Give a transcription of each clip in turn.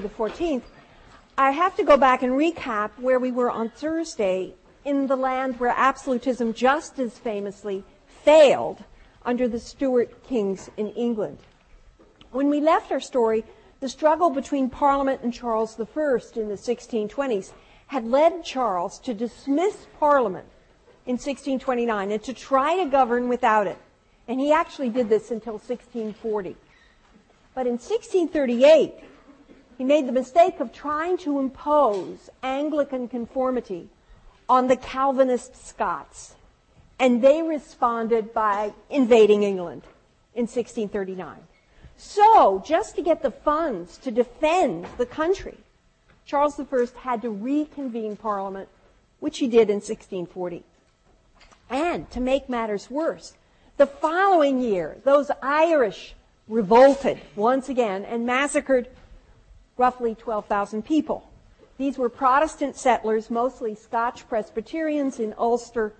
the 14th, I have to go back and recap where we were on Thursday in the land where absolutism just as famously failed under the Stuart kings in England. When we left our story, the struggle between Parliament and Charles I in the 1620s had led Charles to dismiss Parliament in 1629 and to try to govern without it. And he actually did this until 1640. But in 1638, he made the mistake of trying to impose Anglican conformity on the Calvinist Scots. And they responded by invading England in 1639. So, just to get the funds to defend the country, Charles I had to reconvene Parliament, which he did in 1640. And to make matters worse, the following year, those Irish revolted once again and massacred roughly 12,000 people. These were Protestant settlers, mostly Scotch Presbyterians in Ulster.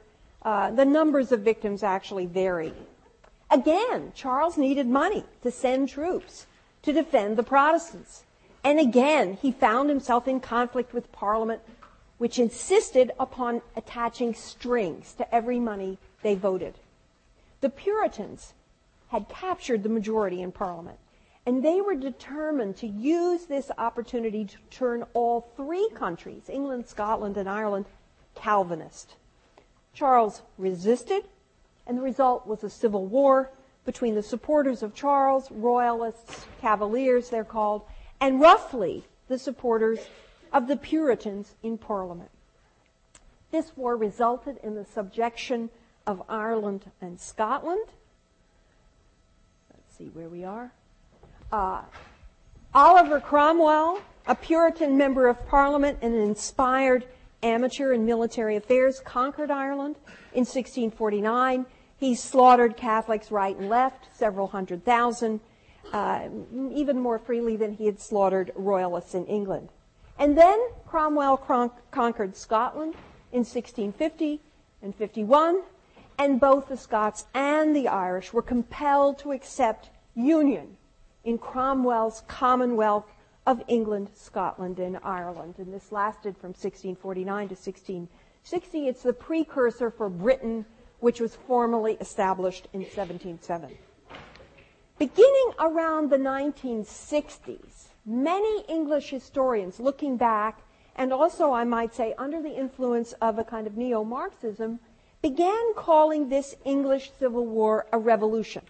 Uh, the numbers of victims actually vary. Again, Charles needed money to send troops to defend the Protestants. And again, he found himself in conflict with Parliament, which insisted upon attaching strings to every money they voted. The Puritans had captured the majority in Parliament, and they were determined to use this opportunity to turn all three countries, England, Scotland, and Ireland, Calvinist. Charles resisted, and the result was a civil war between the supporters of Charles, royalists, cavaliers they're called, and roughly the supporters of the Puritans in Parliament. This war resulted in the subjection of Ireland and Scotland. Let's see where we are. Uh, Oliver Cromwell, a Puritan member of Parliament and an inspired amateur in military affairs, conquered Ireland in 1649. He slaughtered Catholics right and left, several hundred thousand, uh, even more freely than he had slaughtered royalists in England. And then Cromwell con- conquered Scotland in 1650 and 51, and both the Scots and the Irish were compelled to accept union in Cromwell's Commonwealth of England, Scotland, and Ireland. And this lasted from 1649 to 1660. It's the precursor for Britain which was formally established in 1707. Beginning around the 1960s, many English historians looking back, and also I might say under the influence of a kind of neo-Marxism, began calling this English Civil War a revolution.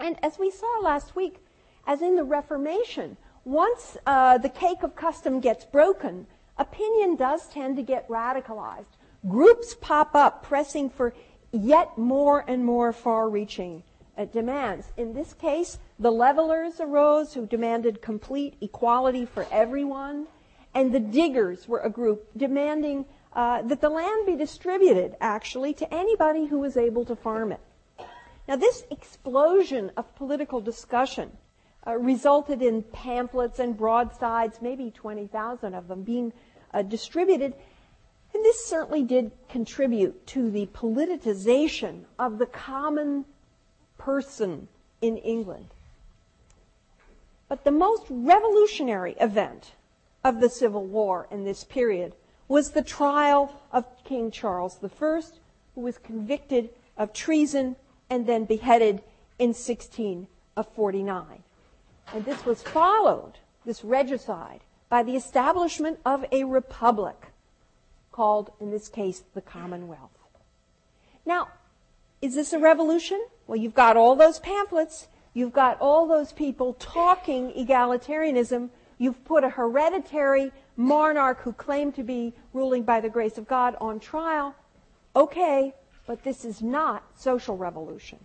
And as we saw last week, as in the Reformation, once uh, the cake of custom gets broken, opinion does tend to get radicalized groups pop up pressing for yet more and more far reaching uh, demands. In this case, the levelers arose who demanded complete equality for everyone, and the diggers were a group demanding uh, that the land be distributed actually to anybody who was able to farm it. Now, this explosion of political discussion uh, resulted in pamphlets and broadsides, maybe 20,000 of them, being uh, distributed and this certainly did contribute to the politicization of the common person in England. But the most revolutionary event of the Civil War in this period was the trial of King Charles I, who was convicted of treason and then beheaded in 1649. And this was followed, this regicide, by the establishment of a republic called, in this case, the Commonwealth. Now, is this a revolution? Well, you've got all those pamphlets. You've got all those people talking egalitarianism. You've put a hereditary monarch who claimed to be ruling by the grace of God on trial. Okay, but this is not social revolution.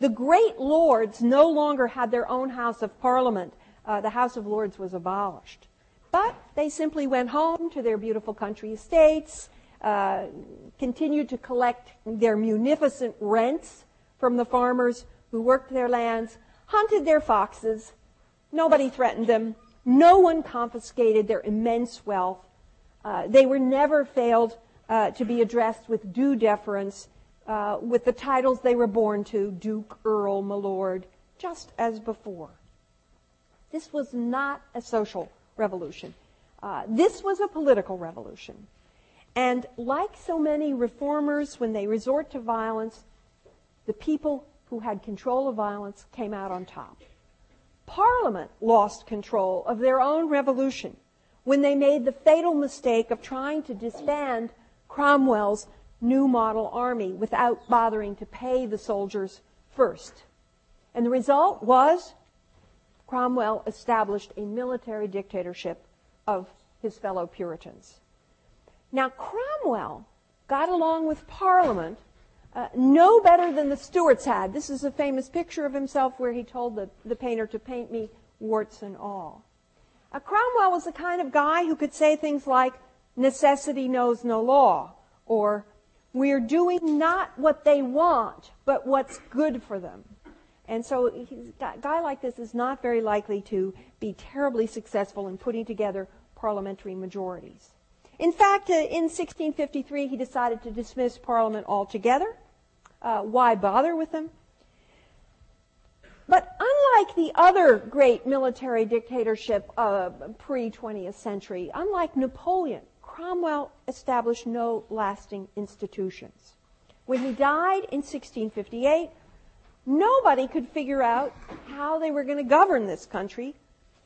The great lords no longer had their own House of Parliament. Uh, the House of Lords was abolished. But they simply went home to their beautiful country estates, uh, continued to collect their munificent rents from the farmers who worked their lands, hunted their foxes. Nobody threatened them. No one confiscated their immense wealth. Uh, they were never failed uh, to be addressed with due deference, uh, with the titles they were born to, Duke, Earl, Milord, just as before. This was not a social revolution. Uh, this was a political revolution. And like so many reformers, when they resort to violence, the people who had control of violence came out on top. Parliament lost control of their own revolution when they made the fatal mistake of trying to disband Cromwell's new model army without bothering to pay the soldiers first. And the result was Cromwell established a military dictatorship of his fellow Puritans. Now, Cromwell got along with Parliament uh, no better than the Stuarts had. This is a famous picture of himself where he told the, the painter to paint me warts and all. Uh, Cromwell was the kind of guy who could say things like, necessity knows no law, or we're doing not what they want, but what's good for them. And so a guy like this is not very likely to be terribly successful in putting together parliamentary majorities. In fact, uh, in 1653, he decided to dismiss Parliament altogether. Uh, why bother with them? But unlike the other great military dictatorship uh, pre 20th century, unlike Napoleon, Cromwell established no lasting institutions. When he died in 1658, nobody could figure out how they were going to govern this country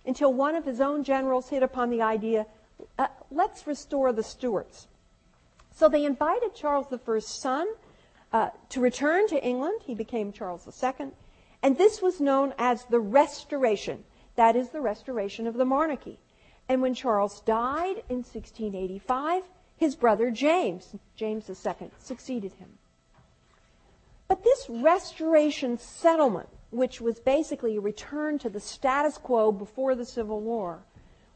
until one of his own generals hit upon the idea uh, let's restore the Stuarts. So they invited Charles I's son uh, to return to England. He became Charles II. And this was known as the Restoration. That is the restoration of the monarchy. And when Charles died in 1685, his brother James, James II, succeeded him. But this restoration settlement, which was basically a return to the status quo before the Civil War,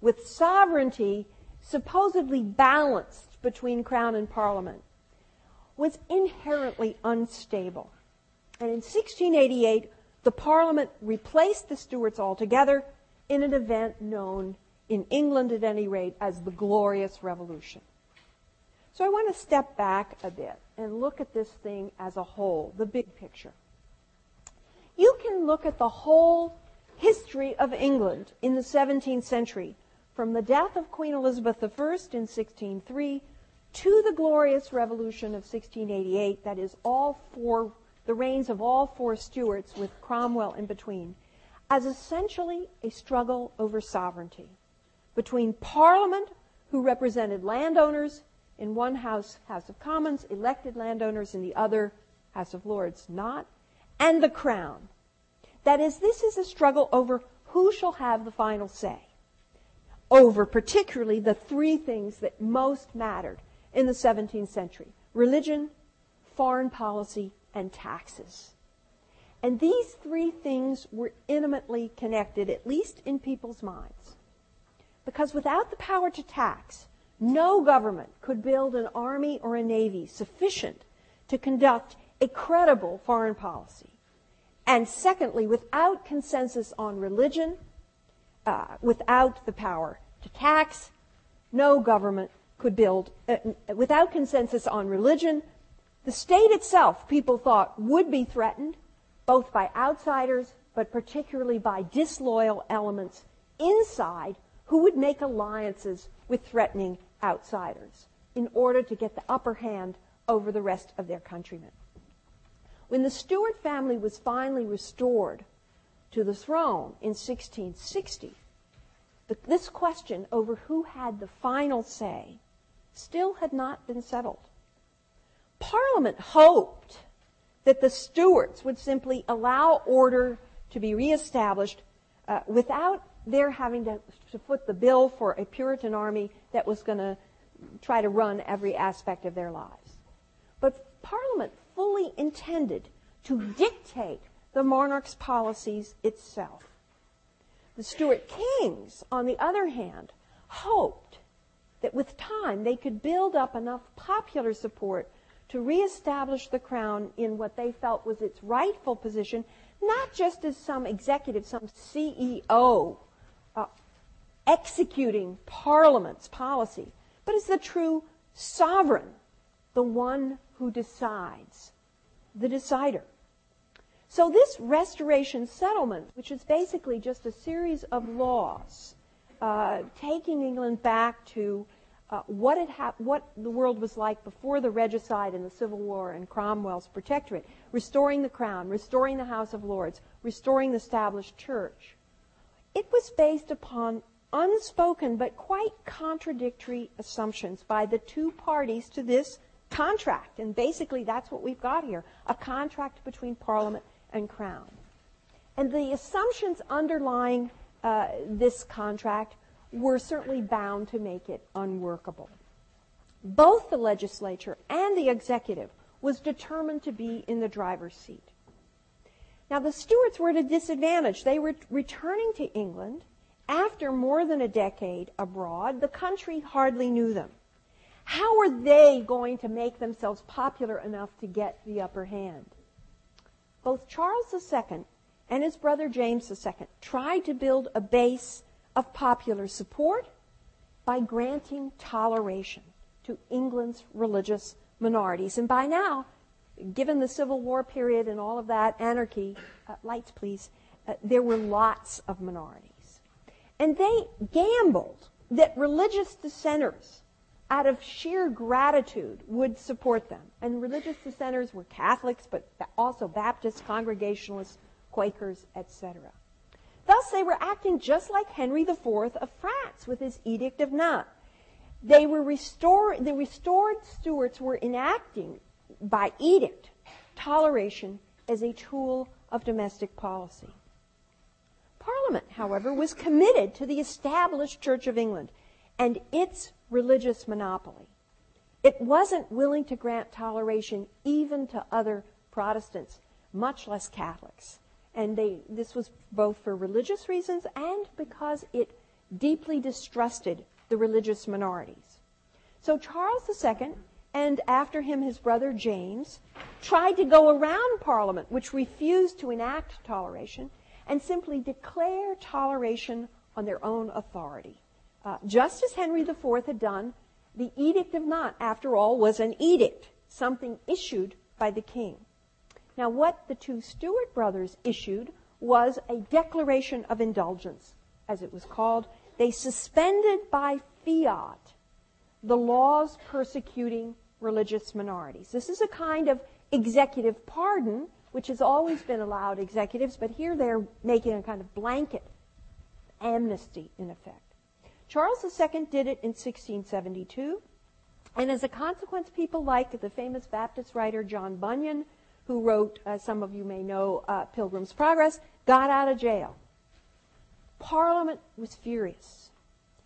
with sovereignty supposedly balanced between crown and parliament, was inherently unstable. And in 1688, the parliament replaced the Stuarts altogether in an event known in England at any rate as the Glorious Revolution. So I want to step back a bit and look at this thing as a whole, the big picture. You can look at the whole history of England in the 17th century from the death of Queen Elizabeth I in 1603 to the Glorious Revolution of 1688, that is, all four, the reigns of all four Stuarts with Cromwell in between, as essentially a struggle over sovereignty between Parliament, who represented landowners in one House, House of Commons, elected landowners in the other, House of Lords, not, and the Crown. That is, this is a struggle over who shall have the final say over particularly the three things that most mattered in the 17th century religion, foreign policy, and taxes. And these three things were intimately connected, at least in people's minds. Because without the power to tax, no government could build an army or a navy sufficient to conduct a credible foreign policy. And secondly, without consensus on religion, uh, without the power to tax, no government could build, uh, without consensus on religion, the state itself, people thought, would be threatened, both by outsiders, but particularly by disloyal elements inside who would make alliances with threatening outsiders in order to get the upper hand over the rest of their countrymen. When the Stuart family was finally restored to the throne in 1660, this question over who had the final say still had not been settled. Parliament hoped that the Stuarts would simply allow order to be reestablished uh, without their having to, to foot the bill for a Puritan army that was going to try to run every aspect of their lives. But Parliament fully intended to dictate the monarch's policies itself. The Stuart kings, on the other hand, hoped that with time they could build up enough popular support to reestablish the crown in what they felt was its rightful position, not just as some executive, some CEO executing Parliament's policy, but as the true sovereign, the one who decides, the decider. So this restoration settlement, which is basically just a series of laws uh, taking England back to uh, what, it ha- what the world was like before the regicide and the Civil War and Cromwell's protectorate, restoring the crown, restoring the House of Lords, restoring the established church. It was based upon unspoken but quite contradictory assumptions by the two parties to this contract. And basically, that's what we've got here a contract between Parliament and Crown. And the assumptions underlying uh, this contract were certainly bound to make it unworkable. Both the legislature and the executive was determined to be in the driver's seat. Now, the Stuarts were at a disadvantage. They were returning to England after more than a decade abroad. The country hardly knew them. How were they going to make themselves popular enough to get the upper hand? Both Charles II and his brother James II tried to build a base of popular support by granting toleration to England's religious minorities. And by now, given the Civil War period and all of that anarchy, uh, lights please, uh, there were lots of minorities. And they gambled that religious dissenters, out of sheer gratitude, would support them. And religious dissenters were Catholics, but also Baptists, Congregationalists, Quakers, etc. Thus, they were acting just like Henry IV of France with his Edict of Nantes. They were restored, the restored Stuarts were enacting by edict toleration as a tool of domestic policy. Parliament, however, was committed to the established Church of England and its religious monopoly. It wasn't willing to grant toleration even to other Protestants, much less Catholics. And they, this was both for religious reasons and because it deeply distrusted the religious minorities. So Charles II, and after him his brother James, tried to go around Parliament, which refused to enact toleration, and simply declare toleration on their own authority. Uh, just as Henry IV had done, the Edict of Nantes, after all, was an edict, something issued by the king. Now, what the two Stuart brothers issued was a declaration of indulgence, as it was called. They suspended by fiat the laws persecuting religious minorities. This is a kind of executive pardon, which has always been allowed executives, but here they're making a kind of blanket amnesty in effect. Charles II did it in 1672, and as a consequence, people like the famous Baptist writer John Bunyan who wrote, as some of you may know, uh, Pilgrim's Progress, got out of jail. Parliament was furious,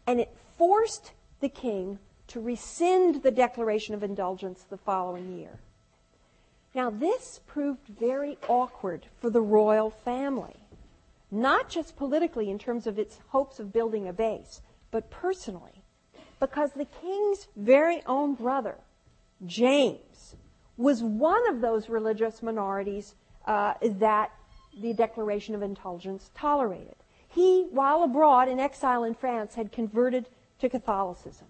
and it forced the king to rescind the Declaration of Indulgence the following year. Now, this proved very awkward for the royal family, not just politically in terms of its hopes of building a base, but personally, because the king's very own brother, James, was one of those religious minorities uh, that the Declaration of Indulgence tolerated. He, while abroad in exile in France, had converted to Catholicism.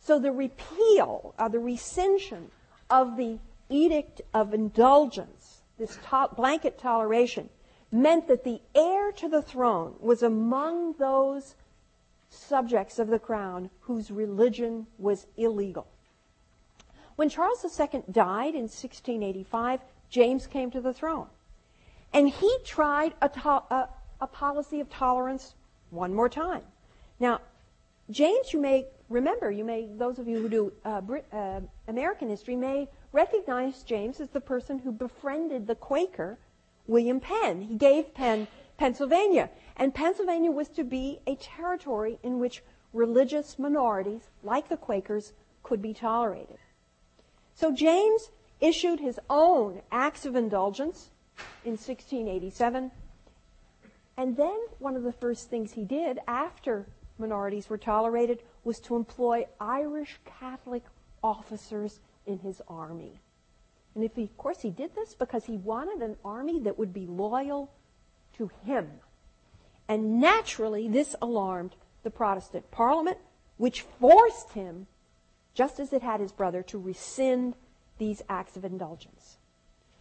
So the repeal, uh, the rescission of the Edict of Indulgence, this to- blanket toleration, meant that the heir to the throne was among those subjects of the crown whose religion was illegal. When Charles II died in 1685, James came to the throne. And he tried a, to- a, a policy of tolerance one more time. Now, James, you may remember, you may, those of you who do uh, Brit, uh, American history may recognize James as the person who befriended the Quaker William Penn. He gave Penn Pennsylvania, and Pennsylvania was to be a territory in which religious minorities, like the Quakers, could be tolerated. So James issued his own acts of indulgence in 1687. And then one of the first things he did after minorities were tolerated was to employ Irish Catholic officers in his army. And if he, of course he did this because he wanted an army that would be loyal to him. And naturally this alarmed the Protestant Parliament, which forced him just as it had his brother, to rescind these acts of indulgence.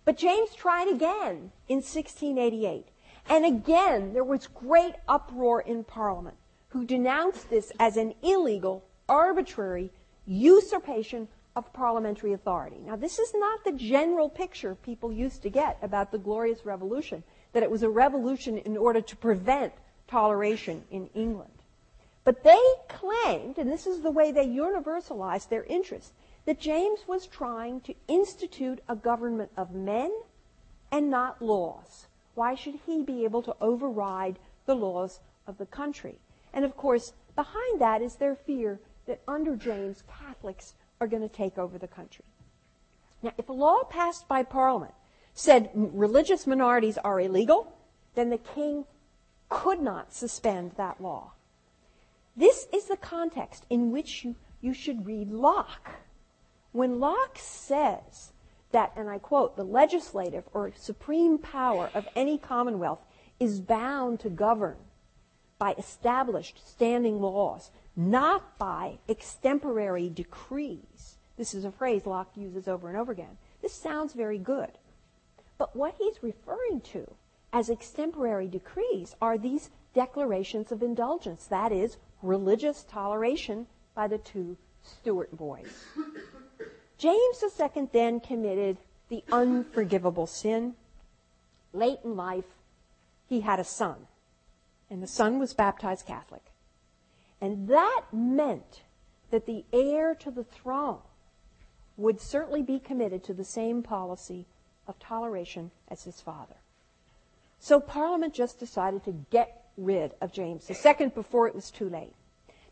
But James tried again in 1688. And again, there was great uproar in Parliament, who denounced this as an illegal, arbitrary usurpation of parliamentary authority. Now, this is not the general picture people used to get about the Glorious Revolution, that it was a revolution in order to prevent toleration in England. But they claimed, and this is the way they universalized their interest, that James was trying to institute a government of men and not laws. Why should he be able to override the laws of the country? And of course, behind that is their fear that under James, Catholics are going to take over the country. Now, if a law passed by Parliament said religious minorities are illegal, then the king could not suspend that law. This is the context in which you, you should read Locke. When Locke says that, and I quote, the legislative or supreme power of any commonwealth is bound to govern by established standing laws, not by extemporary decrees. This is a phrase Locke uses over and over again. This sounds very good. But what he's referring to as extemporary decrees are these declarations of indulgence, that is, religious toleration by the two Stuart boys. James II then committed the unforgivable sin. Late in life, he had a son, and the son was baptized Catholic. And that meant that the heir to the throne would certainly be committed to the same policy of toleration as his father. So Parliament just decided to get rid of James II before it was too late.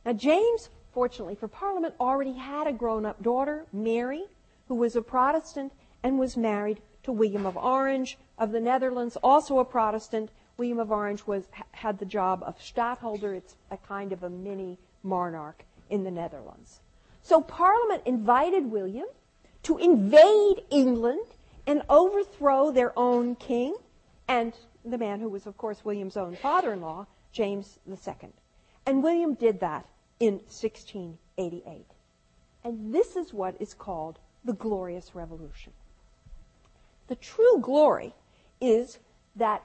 Now, James, fortunately for Parliament, already had a grown up daughter, Mary, who was a Protestant and was married to William of Orange of the Netherlands, also a Protestant. William of Orange was, had the job of stadtholder. It's a kind of a mini monarch in the Netherlands. So Parliament invited William to invade England and overthrow their own king and the man who was, of course, William's own father in law, James II. And William did that in 1688. And this is what is called the Glorious Revolution. The true glory is that,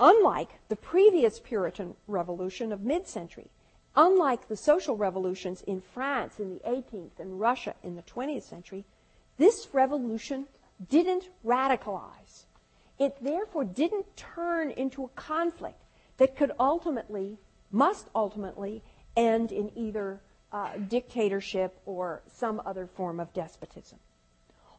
unlike the previous Puritan revolution of mid century, unlike the social revolutions in France in the 18th and Russia in the 20th century, this revolution didn't radicalize. It therefore didn't turn into a conflict that could ultimately, must ultimately, end in either uh, dictatorship or some other form of despotism.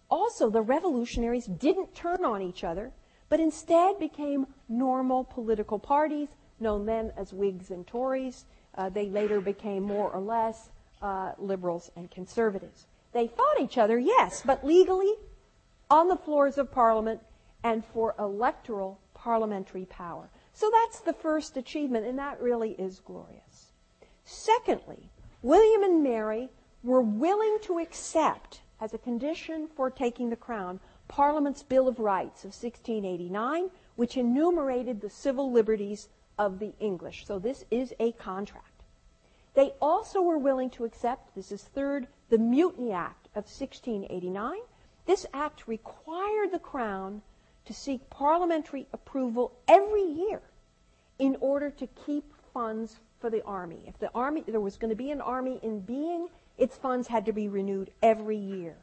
Also, the revolutionaries didn't turn on each other, but instead became normal political parties, known then as Whigs and Tories. Uh, they later became more or less uh, liberals and conservatives. They fought each other, yes, but legally, on the floors of Parliament, and for electoral parliamentary power. So that's the first achievement, and that really is glorious. Secondly, William and Mary were willing to accept, as a condition for taking the crown, Parliament's Bill of Rights of 1689, which enumerated the civil liberties of the English. So this is a contract. They also were willing to accept, this is third, the Mutiny Act of 1689. This act required the Crown to seek parliamentary approval every year in order to keep funds for the army. If the army, there was going to be an army in being, its funds had to be renewed every year.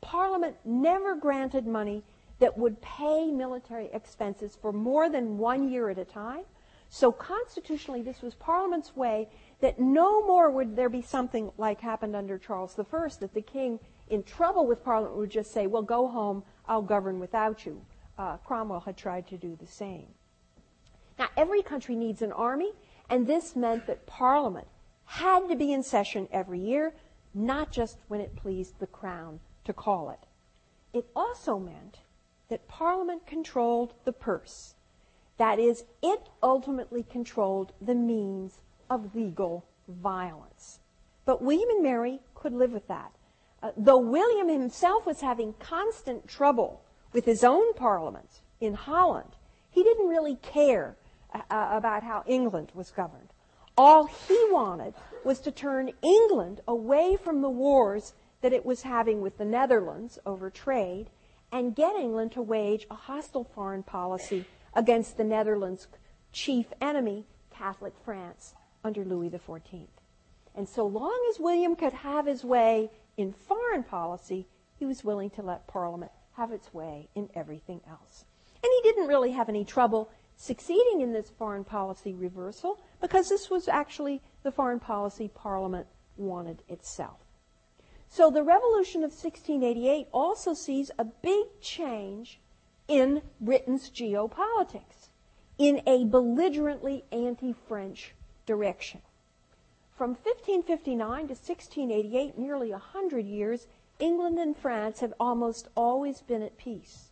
Parliament never granted money that would pay military expenses for more than one year at a time. So constitutionally, this was Parliament's way that no more would there be something like happened under Charles I, that the king, in trouble with Parliament, would just say, well, go home, I'll govern without you. Uh, Cromwell had tried to do the same. Now, every country needs an army, and this meant that Parliament had to be in session every year, not just when it pleased the Crown to call it. It also meant that Parliament controlled the purse. That is, it ultimately controlled the means of legal violence. But William and Mary could live with that. Uh, though William himself was having constant trouble with his own parliament in Holland, he didn't really care uh, uh, about how England was governed. All he wanted was to turn England away from the wars that it was having with the Netherlands over trade and get England to wage a hostile foreign policy against the Netherlands' chief enemy, Catholic France, under Louis XIV. And so long as William could have his way in foreign policy, he was willing to let Parliament have its way in everything else. And he didn't really have any trouble succeeding in this foreign policy reversal because this was actually the foreign policy Parliament wanted itself. So the revolution of 1688 also sees a big change in Britain's geopolitics in a belligerently anti-French direction. From 1559 to 1688, nearly a hundred years, England and France have almost always been at peace.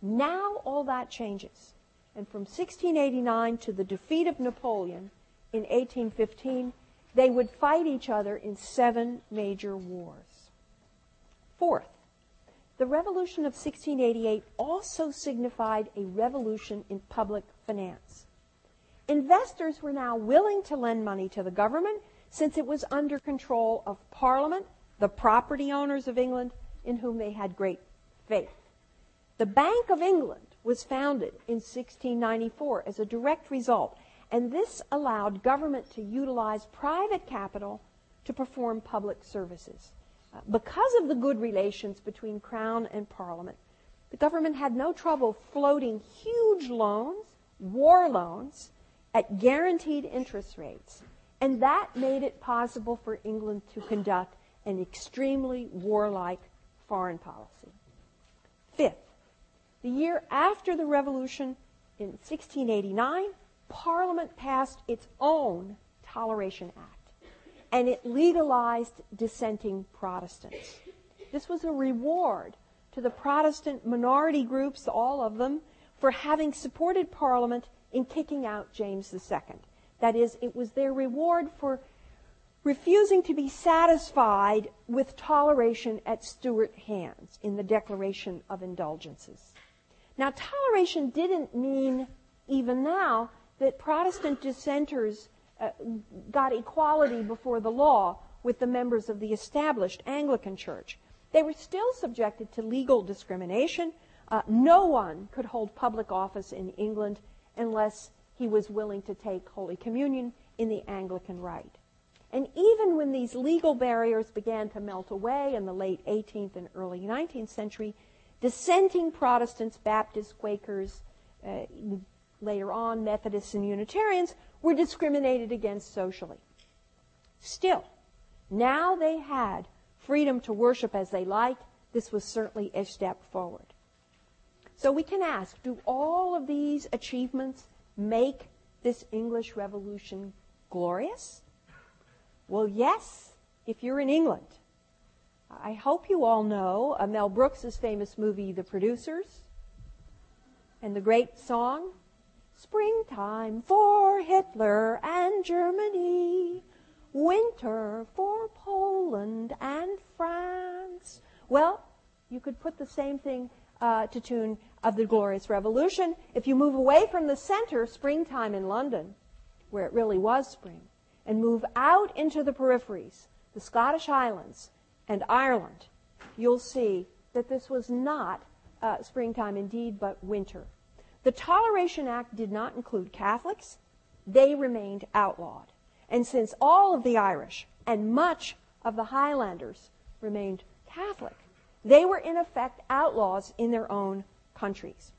Now all that changes. And from 1689 to the defeat of Napoleon in 1815, they would fight each other in seven major wars. Fourth, the revolution of 1688 also signified a revolution in public finance. Investors were now willing to lend money to the government since it was under control of Parliament, the property owners of England, in whom they had great faith. The Bank of England was founded in 1694 as a direct result and this allowed government to utilize private capital to perform public services. Uh, because of the good relations between Crown and Parliament, the government had no trouble floating huge loans, war loans, at guaranteed interest rates. And that made it possible for England to conduct an extremely warlike foreign policy. Fifth, the year after the revolution in 1689, Parliament passed its own Toleration Act, and it legalized dissenting Protestants. This was a reward to the Protestant minority groups, all of them, for having supported Parliament in kicking out James II. That is, it was their reward for refusing to be satisfied with toleration at Stuart hands in the Declaration of Indulgences. Now, toleration didn't mean, even now, that Protestant dissenters uh, got equality before the law with the members of the established Anglican Church. They were still subjected to legal discrimination. Uh, no one could hold public office in England unless he was willing to take Holy Communion in the Anglican rite. And even when these legal barriers began to melt away in the late 18th and early 19th century, dissenting Protestants, Baptists, Quakers, uh, later on Methodists and Unitarians, were discriminated against socially. Still, now they had freedom to worship as they liked. This was certainly a step forward. So we can ask, do all of these achievements make this English Revolution glorious? Well, yes, if you're in England. I hope you all know uh, Mel Brooks' famous movie, The Producers, and the great song, Springtime for Hitler and Germany, winter for Poland and France. Well, you could put the same thing uh, to tune of the Glorious Revolution. If you move away from the center, springtime in London, where it really was spring, and move out into the peripheries, the Scottish Highlands and Ireland, you'll see that this was not uh, springtime indeed, but winter. The Toleration Act did not include Catholics. They remained outlawed. And since all of the Irish and much of the Highlanders remained Catholic, they were in effect outlaws in their own countries.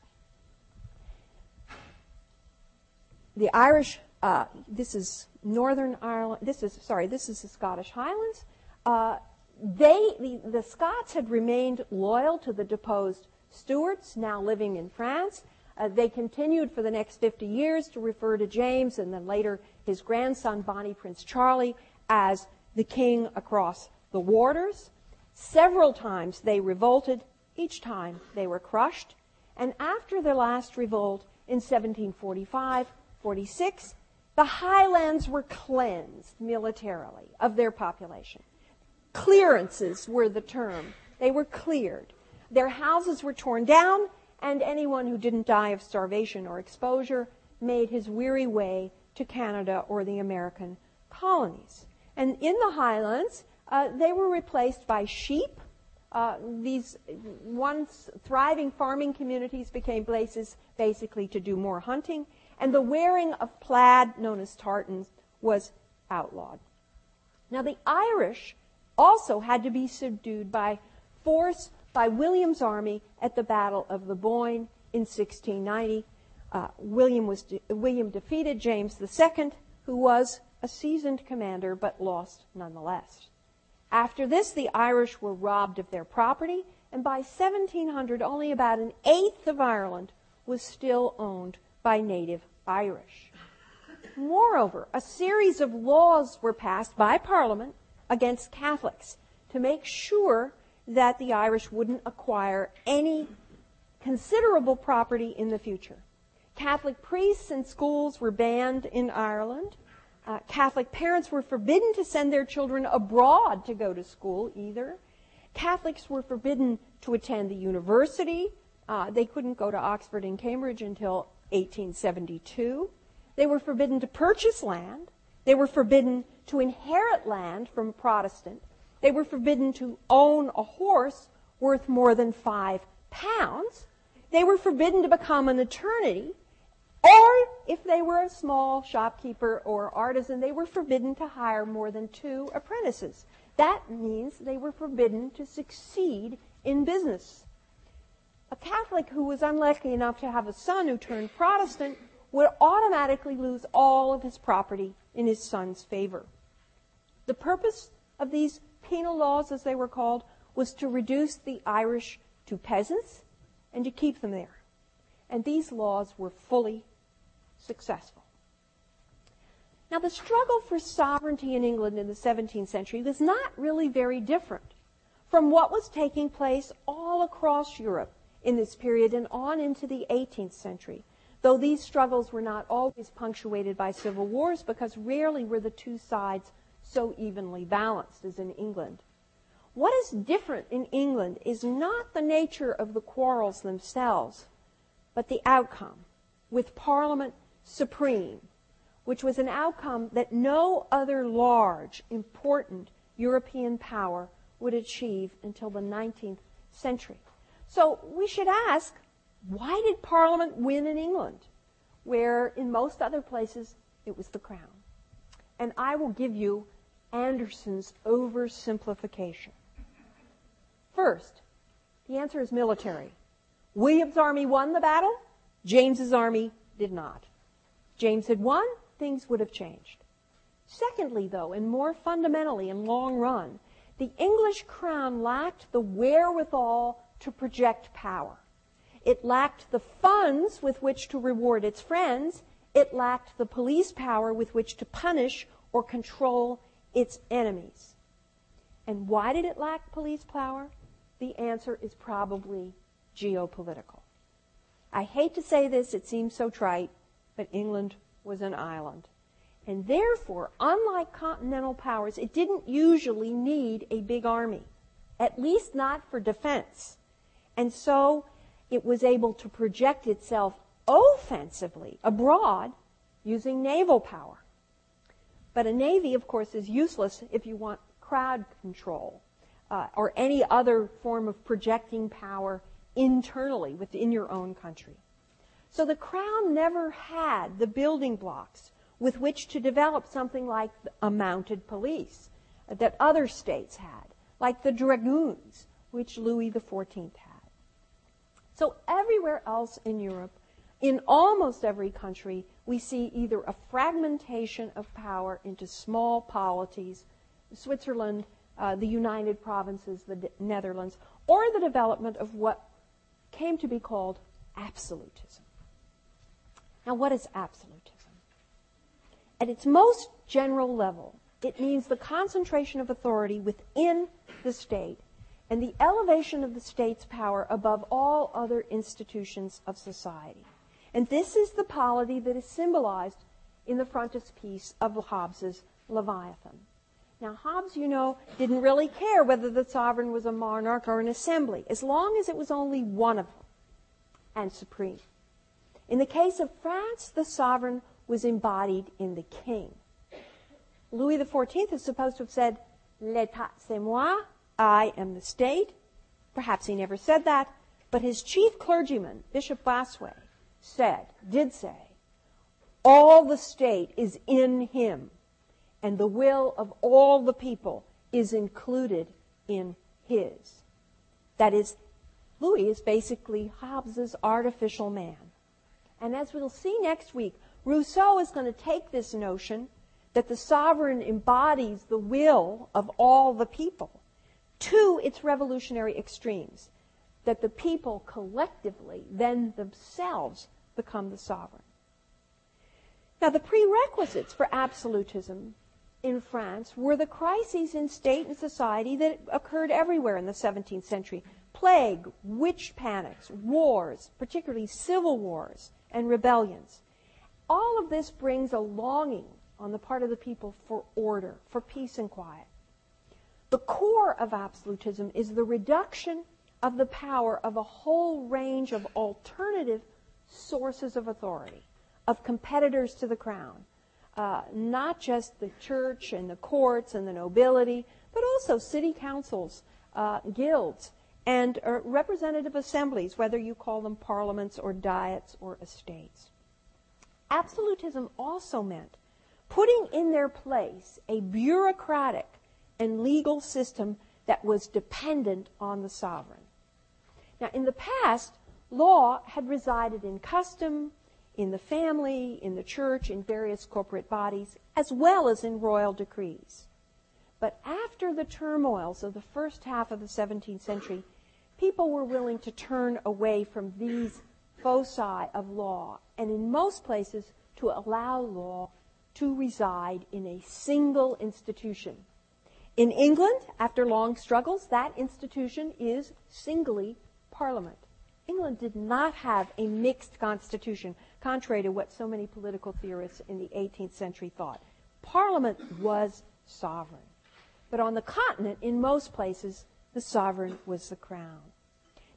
The Irish, uh, this is Northern Ireland, this is, sorry, this is the Scottish Highlands. Uh, they, the, the Scots had remained loyal to the deposed Stuarts, now living in France, uh, they continued for the next 50 years to refer to James and then later his grandson, Bonnie Prince Charlie, as the king across the waters. Several times they revolted. Each time they were crushed. And after their last revolt in 1745 46, the highlands were cleansed militarily of their population. Clearances were the term. They were cleared. Their houses were torn down and anyone who didn't die of starvation or exposure made his weary way to Canada or the American colonies. And in the highlands, uh, they were replaced by sheep, uh, these once thriving farming communities became places basically to do more hunting, and the wearing of plaid, known as tartans, was outlawed. Now, the Irish also had to be subdued by force by William's army at the Battle of the Boyne in 1690. Uh, William, was de- William defeated James II, who was a seasoned commander but lost nonetheless. After this, the Irish were robbed of their property, and by 1700, only about an eighth of Ireland was still owned by native Irish. Moreover, a series of laws were passed by Parliament against Catholics to make sure that the Irish wouldn't acquire any considerable property in the future. Catholic priests and schools were banned in Ireland. Uh, Catholic parents were forbidden to send their children abroad to go to school either. Catholics were forbidden to attend the university. Uh, they couldn't go to Oxford and Cambridge until 1872. They were forbidden to purchase land. They were forbidden to inherit land from Protestant. They were forbidden to own a horse worth more than five pounds. They were forbidden to become an attorney or if they were a small shopkeeper or artisan, they were forbidden to hire more than two apprentices. That means they were forbidden to succeed in business. A Catholic who was unlucky enough to have a son who turned Protestant would automatically lose all of his property in his son's favor. The purpose of these penal laws, as they were called, was to reduce the Irish to peasants and to keep them there. And these laws were fully successful. Now, the struggle for sovereignty in England in the 17th century was not really very different from what was taking place all across Europe in this period and on into the 18th century, though these struggles were not always punctuated by civil wars because rarely were the two sides so evenly balanced as in England. What is different in England is not the nature of the quarrels themselves, but the outcome, with Parliament supreme, which was an outcome that no other large, important European power would achieve until the 19th century. So we should ask, why did Parliament win in England, where in most other places it was the Crown? And I will give you Anderson's oversimplification. First, the answer is military. William's army won the battle, James's army did not. James had won, things would have changed. Secondly, though, and more fundamentally in long run, the English crown lacked the wherewithal to project power. It lacked the funds with which to reward its friends. It lacked the police power with which to punish or control its enemies. And why did it lack police power? The answer is probably geopolitical. I hate to say this, it seems so trite, but England was an island. And therefore, unlike continental powers, it didn't usually need a big army, at least not for defense. And so it was able to project itself offensively abroad using naval power. But a navy, of course, is useless if you want crowd control uh, or any other form of projecting power internally within your own country. So the crown never had the building blocks with which to develop something like a mounted police that other states had, like the dragoons, which Louis XIV had. So everywhere else in Europe, in almost every country, we see either a fragmentation of power into small polities, Switzerland, uh, the United Provinces, the Netherlands, or the development of what came to be called absolutism. Now, what is absolutism? At its most general level, it means the concentration of authority within the state and the elevation of the state's power above all other institutions of society. And this is the polity that is symbolized in the frontispiece of Hobbes's Leviathan. Now, Hobbes, you know, didn't really care whether the sovereign was a monarch or an assembly, as long as it was only one of them and supreme. In the case of France, the sovereign was embodied in the king. Louis XIV is supposed to have said, L'état c'est moi, I am the state. Perhaps he never said that, but his chief clergyman, Bishop Bossuet, said, did say, all the state is in him, and the will of all the people is included in his. That is, Louis is basically Hobbes's artificial man. And as we'll see next week, Rousseau is going to take this notion that the sovereign embodies the will of all the people to its revolutionary extremes, that the people collectively then themselves become the sovereign. Now, the prerequisites for absolutism in France were the crises in state and society that occurred everywhere in the 17th century plague, witch panics, wars, particularly civil wars and rebellions. All of this brings a longing on the part of the people for order, for peace and quiet. The core of absolutism is the reduction of the power of a whole range of alternative sources of authority, of competitors to the crown. Uh, not just the church and the courts and the nobility, but also city councils, uh, guilds, and uh, representative assemblies, whether you call them parliaments or diets or estates. Absolutism also meant putting in their place a bureaucratic and legal system that was dependent on the sovereign. Now, in the past, law had resided in custom, in the family, in the church, in various corporate bodies, as well as in royal decrees. But after the turmoils of the first half of the 17th century, people were willing to turn away from these foci of law, and in most places to allow law to reside in a single institution. In England, after long struggles, that institution is singly Parliament. England did not have a mixed constitution, contrary to what so many political theorists in the 18th century thought. Parliament was sovereign. But on the continent, in most places, the sovereign was the crown.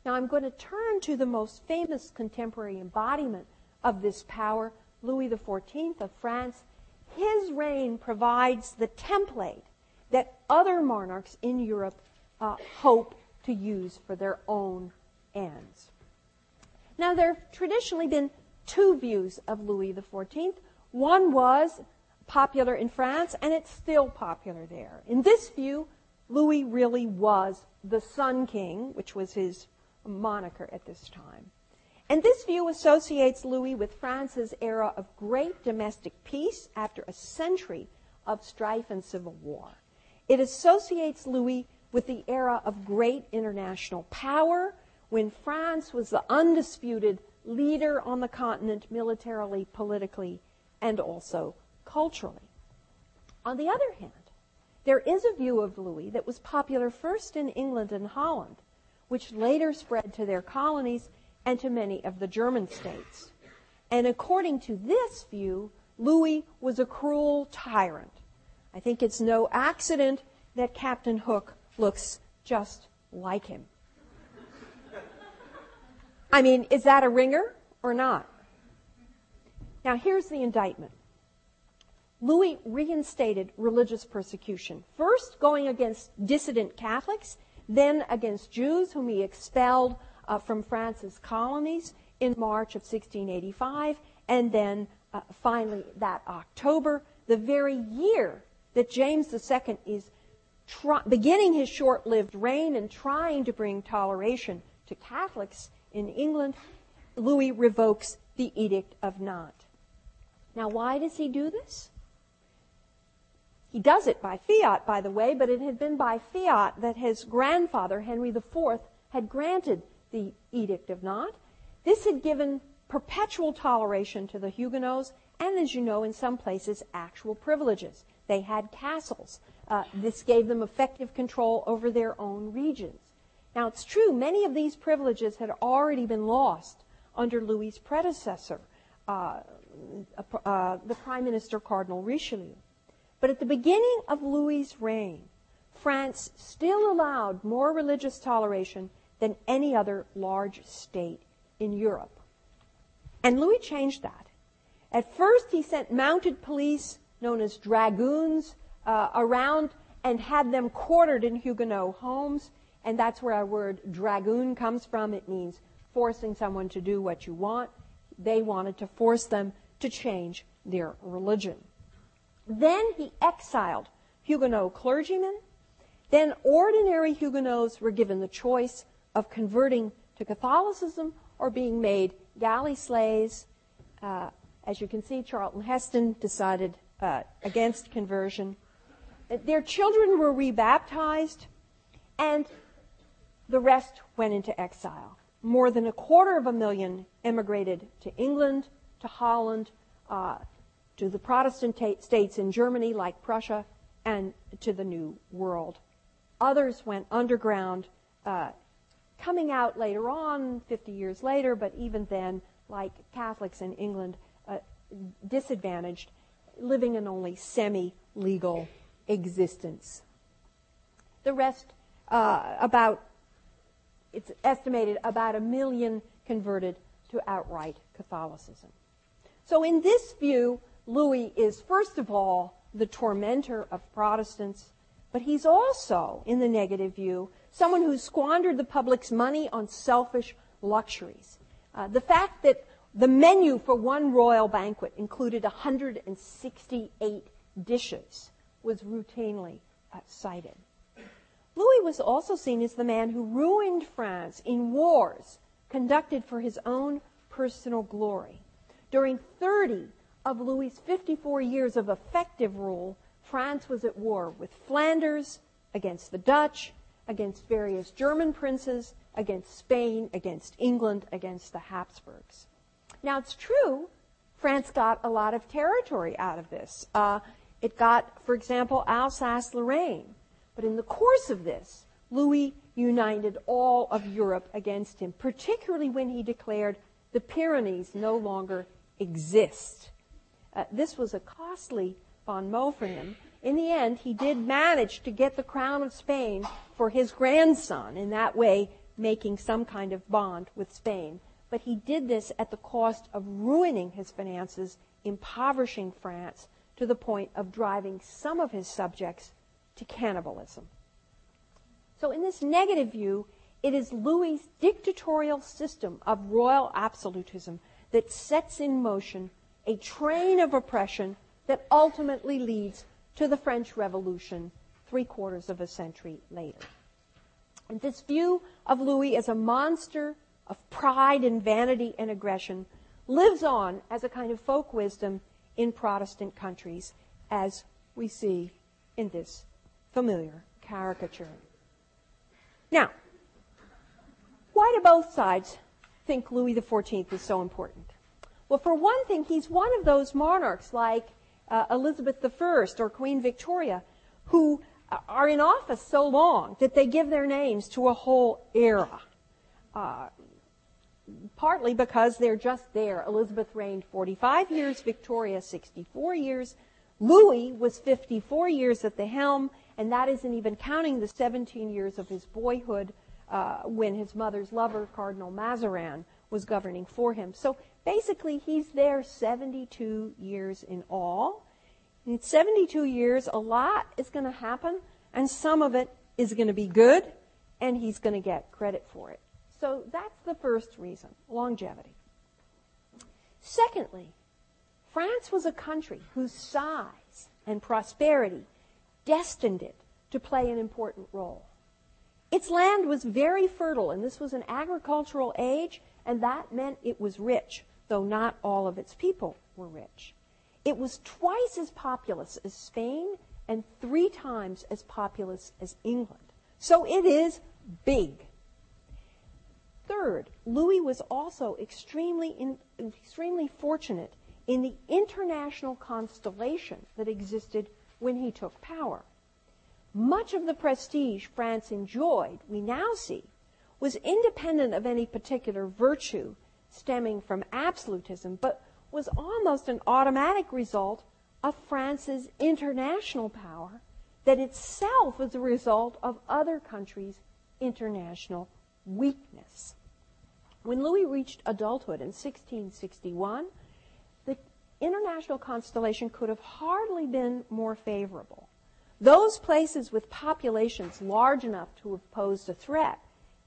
Now I'm going to turn to the most famous contemporary embodiment of this power, Louis XIV of France. His reign provides the template that other monarchs in Europe uh, hope to use for their own ends. Now, there have traditionally been two views of Louis XIV. One was popular in France, and it's still popular there. In this view, Louis really was the Sun King, which was his moniker at this time. And this view associates Louis with France's era of great domestic peace after a century of strife and civil war. It associates Louis with the era of great international power when France was the undisputed leader on the continent militarily, politically, and also culturally. On the other hand, there is a view of Louis that was popular first in England and Holland, which later spread to their colonies and to many of the German states. And according to this view, Louis was a cruel tyrant. I think it's no accident that Captain Hook looks just like him. I mean, is that a ringer or not? Now, here's the indictment. Louis reinstated religious persecution, first going against dissident Catholics, then against Jews, whom he expelled uh, from France's colonies in March of 1685, and then uh, finally that October, the very year that James II is beginning his short lived reign and trying to bring toleration to Catholics in England, Louis revokes the Edict of Nantes. Now, why does he do this? He does it by fiat, by the way, but it had been by fiat that his grandfather, Henry IV, had granted the Edict of Nantes. This had given perpetual toleration to the Huguenots, and as you know, in some places, actual privileges. They had castles. Uh, this gave them effective control over their own regions. Now, it's true, many of these privileges had already been lost under Louis's predecessor, uh, uh, the Prime Minister Cardinal Richelieu. But at the beginning of Louis's reign, France still allowed more religious toleration than any other large state in Europe. And Louis changed that. At first, he sent mounted police, known as dragoons, uh, around and had them quartered in Huguenot homes. And that's where our word dragoon comes from. It means forcing someone to do what you want. They wanted to force them to change their religion. Then he exiled Huguenot clergymen. Then ordinary Huguenots were given the choice of converting to Catholicism or being made galley slaves. Uh, as you can see, Charlton Heston decided uh, against conversion. Their children were rebaptized, and the rest went into exile. More than a quarter of a million emigrated to England, to Holland, uh, to the Protestant ta- states in Germany like Prussia, and to the New World. Others went underground, uh, coming out later on, 50 years later, but even then, like Catholics in England, uh, disadvantaged, living an only semi legal existence. The rest, uh, about, it's estimated about a million converted to outright Catholicism. So, in this view, Louis is, first of all, the tormentor of Protestants, but he's also, in the negative view, someone who squandered the public's money on selfish luxuries. Uh, the fact that the menu for one royal banquet included 168 dishes was routinely uh, cited. Louis was also seen as the man who ruined France in wars conducted for his own personal glory. During 30 of Louis's 54 years of effective rule, France was at war with Flanders, against the Dutch, against various German princes, against Spain, against England, against the Habsburgs. Now, it's true, France got a lot of territory out of this. Uh, it got, for example, Alsace Lorraine. But in the course of this, Louis united all of Europe against him, particularly when he declared the Pyrenees no longer exist. Uh, this was a costly bon mot for him. In the end, he did manage to get the crown of Spain for his grandson, in that way making some kind of bond with Spain. But he did this at the cost of ruining his finances, impoverishing France, to the point of driving some of his subjects to cannibalism. So, in this negative view, it is Louis's dictatorial system of royal absolutism that sets in motion a train of oppression that ultimately leads to the French Revolution three quarters of a century later. And this view of Louis as a monster of pride and vanity and aggression lives on as a kind of folk wisdom in Protestant countries, as we see in this familiar caricature. Now, why do both sides think Louis XIV is so important? Well, for one thing, he's one of those monarchs like uh, Elizabeth I or Queen Victoria who are in office so long that they give their names to a whole era. Uh, partly because they're just there. Elizabeth reigned 45 years, Victoria 64 years. Louis was 54 years at the helm, and that isn't even counting the 17 years of his boyhood uh, when his mother's lover, Cardinal Mazarin, was governing for him. So basically, he's there 72 years in all. In 72 years, a lot is going to happen, and some of it is going to be good, and he's going to get credit for it. So that's the first reason longevity. Secondly, France was a country whose size and prosperity destined it to play an important role. Its land was very fertile, and this was an agricultural age, and that meant it was rich, though not all of its people were rich. It was twice as populous as Spain and three times as populous as England. So it is big. Third, Louis was also extremely, in, extremely fortunate in the international constellation that existed when he took power. Much of the prestige France enjoyed, we now see, was independent of any particular virtue stemming from absolutism, but was almost an automatic result of France's international power that itself was a result of other countries' international weakness. When Louis reached adulthood in 1661, the international constellation could have hardly been more favorable. Those places with populations large enough to have posed a threat,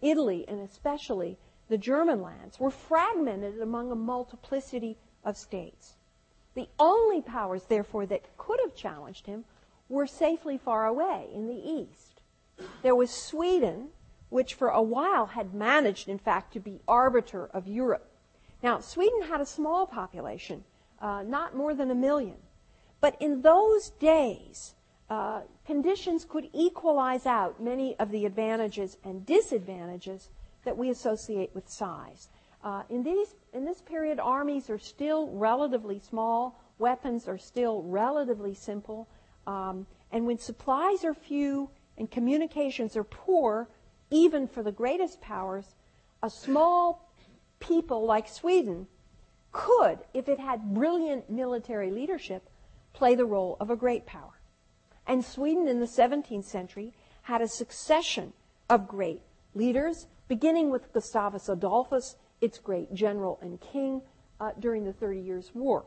Italy and especially the German lands, were fragmented among a multiplicity of states. The only powers, therefore, that could have challenged him were safely far away in the east. There was Sweden, which for a while had managed, in fact, to be arbiter of Europe. Now, Sweden had a small population, uh, not more than a million. But in those days, uh, conditions could equalize out many of the advantages and disadvantages that we associate with size. Uh, in, these, in this period, armies are still relatively small, weapons are still relatively simple, um, and when supplies are few and communications are poor, even for the greatest powers, a small people like Sweden could, if it had brilliant military leadership, play the role of a great power. And Sweden in the 17th century had a succession of great leaders, beginning with Gustavus Adolphus, its great general and king uh, during the Thirty Years' War.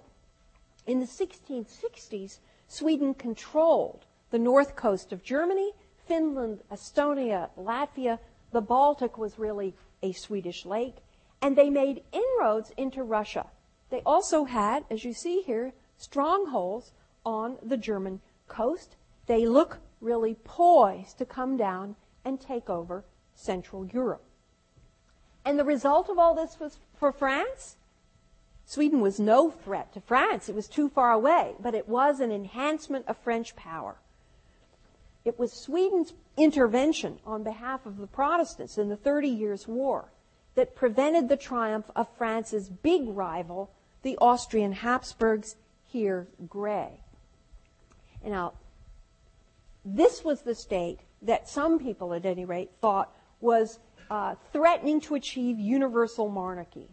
In the 1660s, Sweden controlled the north coast of Germany, Finland, Estonia, Latvia. The Baltic was really a Swedish lake. And they made inroads into Russia. They also had, as you see here, strongholds on the German coast. They look really poised to come down and take over Central Europe. And the result of all this was for France? Sweden was no threat to France. It was too far away, but it was an enhancement of French power. It was Sweden's intervention on behalf of the Protestants in the Thirty Years' War that prevented the triumph of France's big rival, the Austrian Habsburgs, here gray. Now, this was the state that some people, at any rate, thought was uh, threatening to achieve universal monarchy.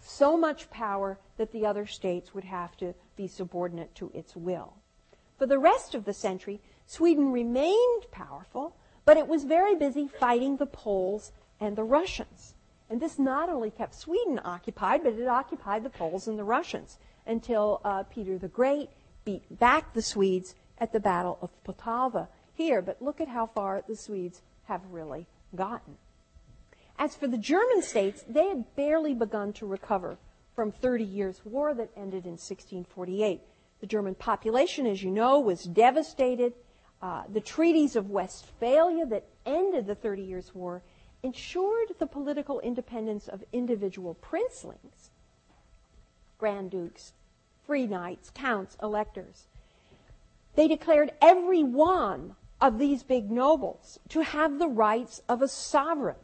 So much power that the other states would have to be subordinate to its will. For the rest of the century, Sweden remained powerful, but it was very busy fighting the Poles and the Russians. And this not only kept Sweden occupied, but it occupied the Poles and the Russians until uh, Peter the Great beat back the Swedes at the Battle of Poltava here. But look at how far the Swedes have really gotten. As for the German states, they had barely begun to recover from 30 years' war that ended in 1648. The German population, as you know, was devastated. Uh, the treaties of Westphalia that ended the Thirty Years' War ensured the political independence of individual princelings, grand dukes, free knights, counts, electors. They declared every one of these big nobles to have the rights of a sovereign.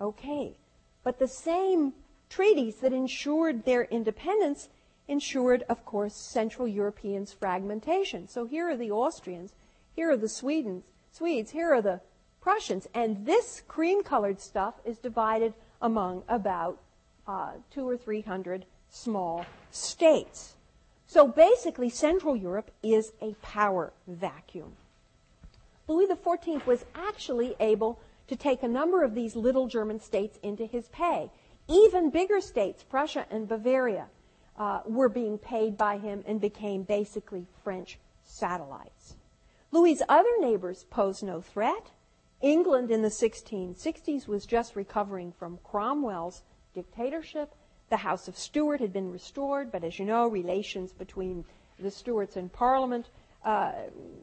Okay. But the same treaties that ensured their independence ensured, of course, Central Europeans' fragmentation. So here are the Austrians, here are the Swedens, Swedes, here are the Prussians, and this cream-colored stuff is divided among about uh, two or three hundred small states. So basically, Central Europe is a power vacuum. Louis XIV was actually able to take a number of these little German states into his pay. Even bigger states, Prussia and Bavaria, uh, were being paid by him and became basically French satellites. Louis's other neighbors posed no threat. England in the 1660s was just recovering from Cromwell's dictatorship. The House of Stuart had been restored, but as you know, relations between the Stuarts and Parliament uh,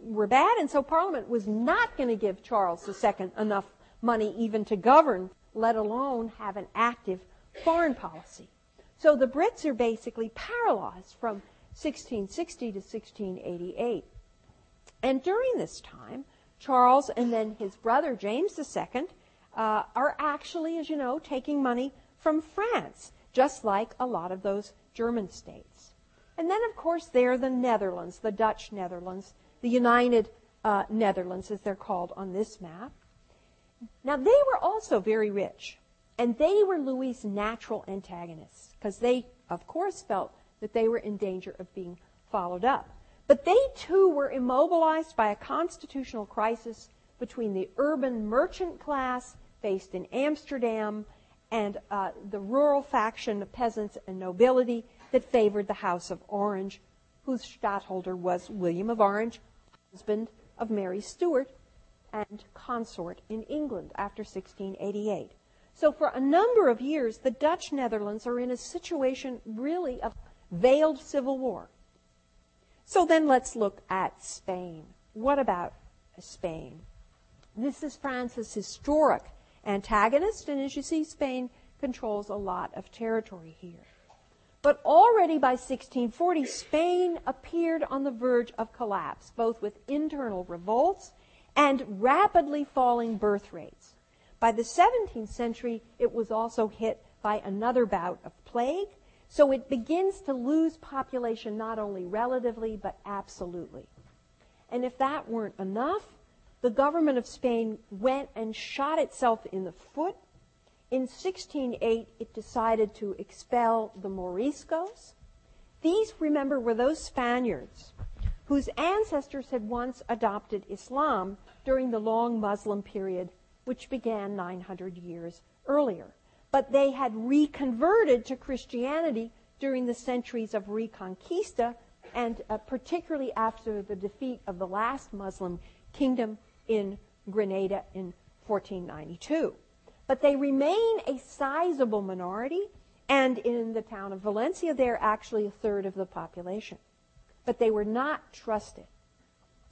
were bad, and so Parliament was not going to give Charles II enough money even to govern, let alone have an active foreign policy. So the Brits are basically paralyzed from 1660 to 1688. And during this time, Charles and then his brother James II uh, are actually, as you know, taking money from France, just like a lot of those German states. And then, of course, there are the Netherlands, the Dutch Netherlands, the United uh, Netherlands, as they're called on this map. Now, they were also very rich, and they were Louis's natural antagonists, because they, of course, felt that they were in danger of being followed up. But they too were immobilized by a constitutional crisis between the urban merchant class based in Amsterdam and uh, the rural faction of peasants and nobility that favored the House of Orange, whose stadtholder was William of Orange, husband of Mary Stuart and consort in England after 1688. So for a number of years, the Dutch Netherlands are in a situation really of veiled civil war. So then let's look at Spain. What about Spain? This is France's historic antagonist, and as you see, Spain controls a lot of territory here. But already by 1640, Spain appeared on the verge of collapse, both with internal revolts and rapidly falling birth rates. By the 17th century, it was also hit by another bout of plague, so it begins to lose population not only relatively, but absolutely. And if that weren't enough, the government of Spain went and shot itself in the foot. In 1608, it decided to expel the Moriscos. These, remember, were those Spaniards whose ancestors had once adopted Islam during the long Muslim period, which began 900 years earlier. But they had reconverted to Christianity during the centuries of Reconquista, and uh, particularly after the defeat of the last Muslim kingdom in Granada in 1492. But they remain a sizable minority, and in the town of Valencia, they're actually a third of the population. But they were not trusted.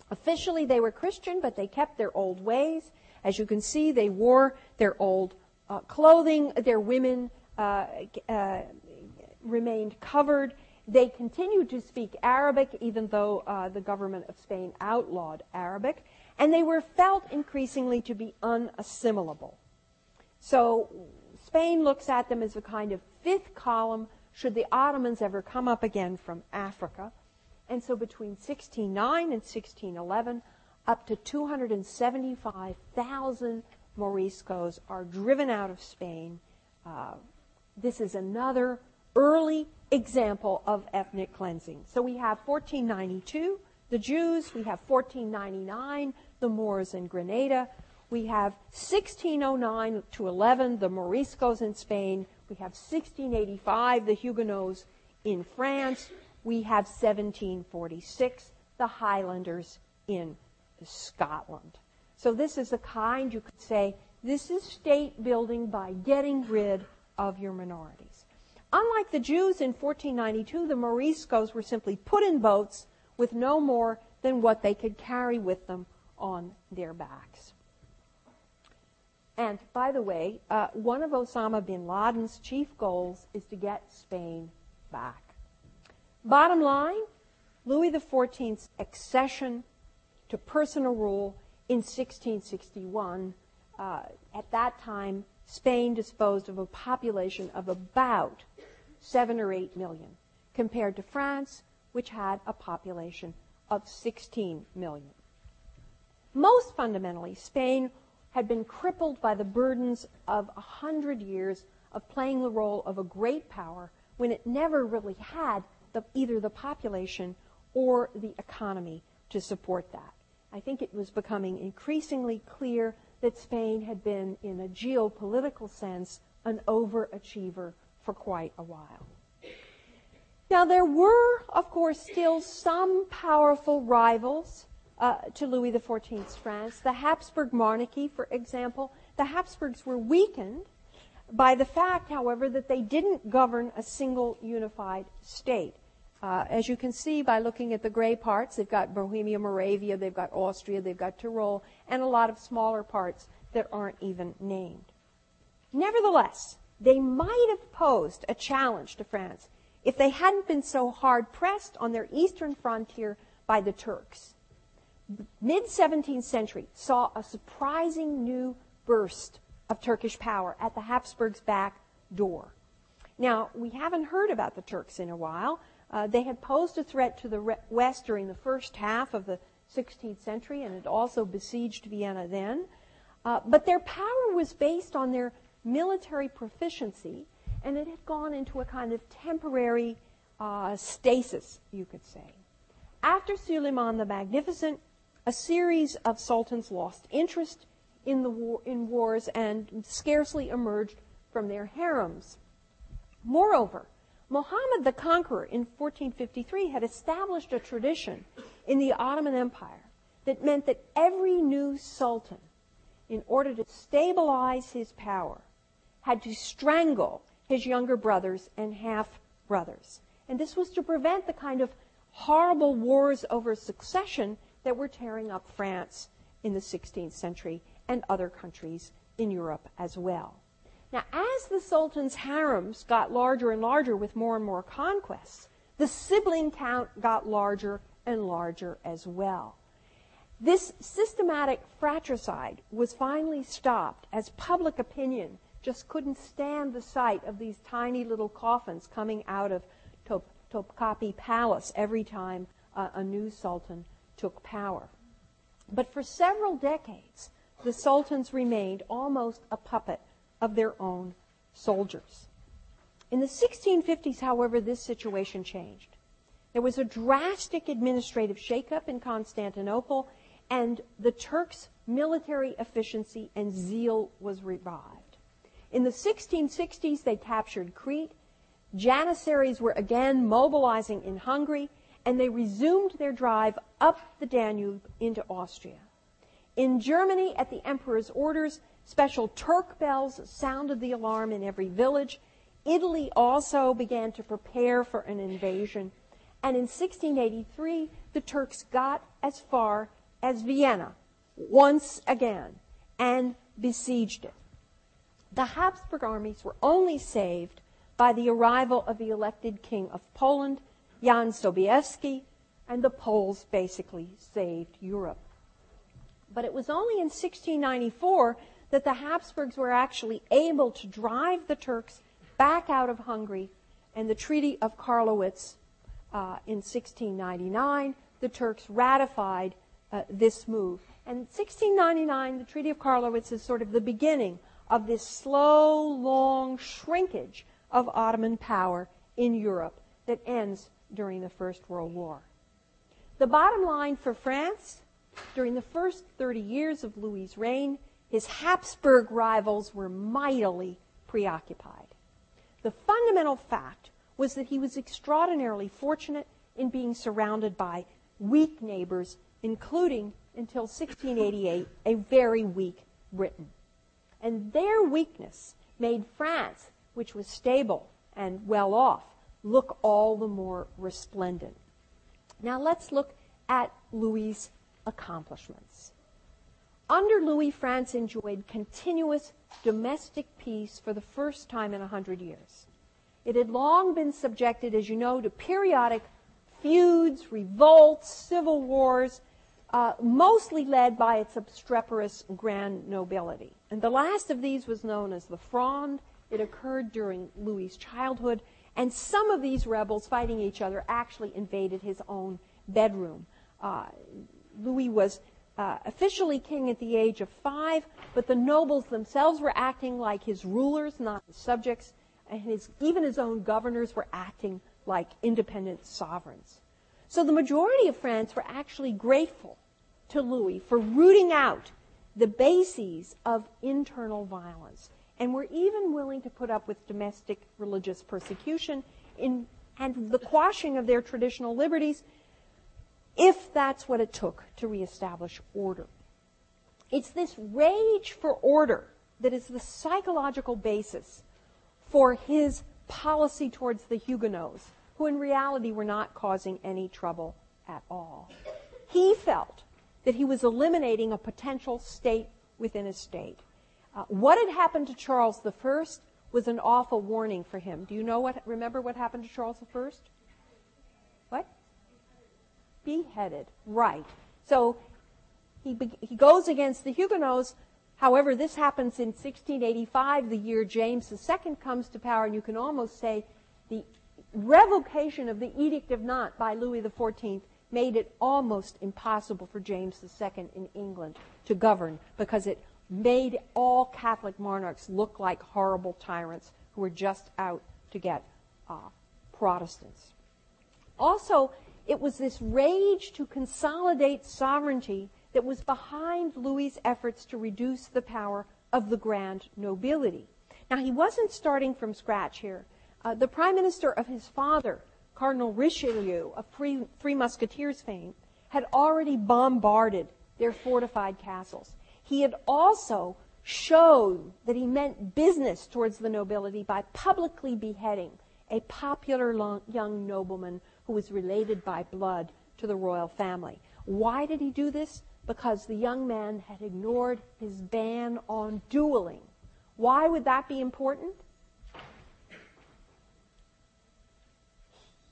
Officially, they were Christian, but they kept their old ways. As you can see, they wore their old uh, clothing. Their women uh, uh, remained covered. They continued to speak Arabic, even though uh, the government of Spain outlawed Arabic. And they were felt increasingly to be unassimilable. So Spain looks at them as a kind of fifth column should the Ottomans ever come up again from Africa. And so between 1609 and 1611, up to 275,000 Moriscos are driven out of Spain. Uh, this is another early example of ethnic cleansing. So we have 1492, the Jews, we have 1499, the Moors in Granada, we have 1609 to 11, the Moriscos in Spain, we have 1685, the Huguenots in France, we have 1746, the Highlanders in Scotland. So this is the kind you could say, this is state building by getting rid of your minorities. Unlike the Jews in 1492, the Moriscos were simply put in boats with no more than what they could carry with them on their backs. And by the way, uh, one of Osama bin Laden's chief goals is to get Spain back. Bottom line, Louis XIV's accession to personal rule in 1661, uh, at that time, Spain disposed of a population of about seven or eight million, compared to France, which had a population of 16 million. Most fundamentally, Spain had been crippled by the burdens of a hundred years of playing the role of a great power when it never really had the, either the population or the economy to support that. I think it was becoming increasingly clear that Spain had been, in a geopolitical sense, an overachiever for quite a while. Now, there were, of course, still some powerful rivals uh, to Louis XIV's France. The Habsburg monarchy, for example, the Habsburgs were weakened by the fact, however, that they didn't govern a single unified state. Uh, as you can see by looking at the gray parts, they've got Bohemia, Moravia, they've got Austria, they've got Tyrol, and a lot of smaller parts that aren't even named. Nevertheless, they might have posed a challenge to France if they hadn't been so hard pressed on their eastern frontier by the Turks. Mid 17th century saw a surprising new burst of Turkish power at the Habsburgs' back door. Now, we haven't heard about the Turks in a while. Uh, they had posed a threat to the West during the first half of the 16th century and had also besieged Vienna then. Uh, but their power was based on their military proficiency, and it had gone into a kind of temporary uh, stasis, you could say. After Suleiman the Magnificent, a series of sultans lost interest in, the war, in wars and scarcely emerged from their harems. Moreover, Muhammad the Conqueror in 1453 had established a tradition in the Ottoman Empire that meant that every new sultan, in order to stabilize his power, had to strangle his younger brothers and half brothers. And this was to prevent the kind of horrible wars over succession that were tearing up France in the 16th century and other countries in Europe as well. Now, as the Sultan's harems got larger and larger with more and more conquests, the sibling count got larger and larger as well. This systematic fratricide was finally stopped as public opinion just couldn't stand the sight of these tiny little coffins coming out of Top- Topkapi Palace every time uh, a new sultan took power. But for several decades, the sultans remained almost a puppet of their own soldiers. In the 1650s, however, this situation changed. There was a drastic administrative shakeup in Constantinople, and the Turks' military efficiency and zeal was revived. In the 1660s, they captured Crete. Janissaries were again mobilizing in Hungary, and they resumed their drive up the Danube into Austria. In Germany, at the emperor's orders, special Turk bells sounded the alarm in every village. Italy also began to prepare for an invasion. And in 1683, the Turks got as far as Vienna once again and besieged it. The Habsburg armies were only saved by the arrival of the elected king of Poland, Jan Sobieski, and the Poles basically saved Europe. But it was only in 1694 that the Habsburgs were actually able to drive the Turks back out of Hungary, and the Treaty of Karlowitz uh, in 1699, the Turks ratified uh, this move. And 1699, the Treaty of Karlowitz is sort of the beginning of this slow, long shrinkage of Ottoman power in Europe that ends during the First World War. The bottom line for France during the first 30 years of Louis's reign, his Habsburg rivals were mightily preoccupied. The fundamental fact was that he was extraordinarily fortunate in being surrounded by weak neighbors, including, until 1688, a very weak Britain. And their weakness made France, which was stable and well off, look all the more resplendent. Now let's look at Louis's accomplishments. Under Louis, France enjoyed continuous domestic peace for the first time in a hundred years. It had long been subjected, as you know, to periodic feuds, revolts, civil wars, uh, mostly led by its obstreperous grand nobility. And the last of these was known as the Fronde. It occurred during Louis's childhood, and some of these rebels fighting each other actually invaded his own bedroom. Uh, Louis was uh, officially king at the age of five, but the nobles themselves were acting like his rulers, not his subjects, and his, even his own governors were acting like independent sovereigns. So the majority of France were actually grateful to Louis for rooting out the bases of internal violence and were even willing to put up with domestic religious persecution in, and the quashing of their traditional liberties if that's what it took to reestablish order. It's this rage for order that is the psychological basis for his policy towards the Huguenots, who in reality were not causing any trouble at all. He felt that he was eliminating a potential state within a state. Uh, what had happened to Charles I was an awful warning for him. Do you know what? Remember what happened to Charles I? Beheaded. Right. So he, he goes against the Huguenots. However, this happens in 1685, the year James II comes to power, and you can almost say the revocation of the Edict of Nantes by Louis XIV made it almost impossible for James II in England to govern because it made all Catholic monarchs look like horrible tyrants who were just out to get uh, Protestants. Also, it was this rage to consolidate sovereignty that was behind Louis's efforts to reduce the power of the grand nobility. Now, he wasn't starting from scratch here. Uh, the prime minister of his father, Cardinal Richelieu, of Three, Three Musketeers fame, had already bombarded their fortified castles. He had also showed that he meant business towards the nobility by publicly beheading a popular young nobleman who was related by blood to the royal family. Why did he do this? Because the young man had ignored his ban on dueling. Why would that be important?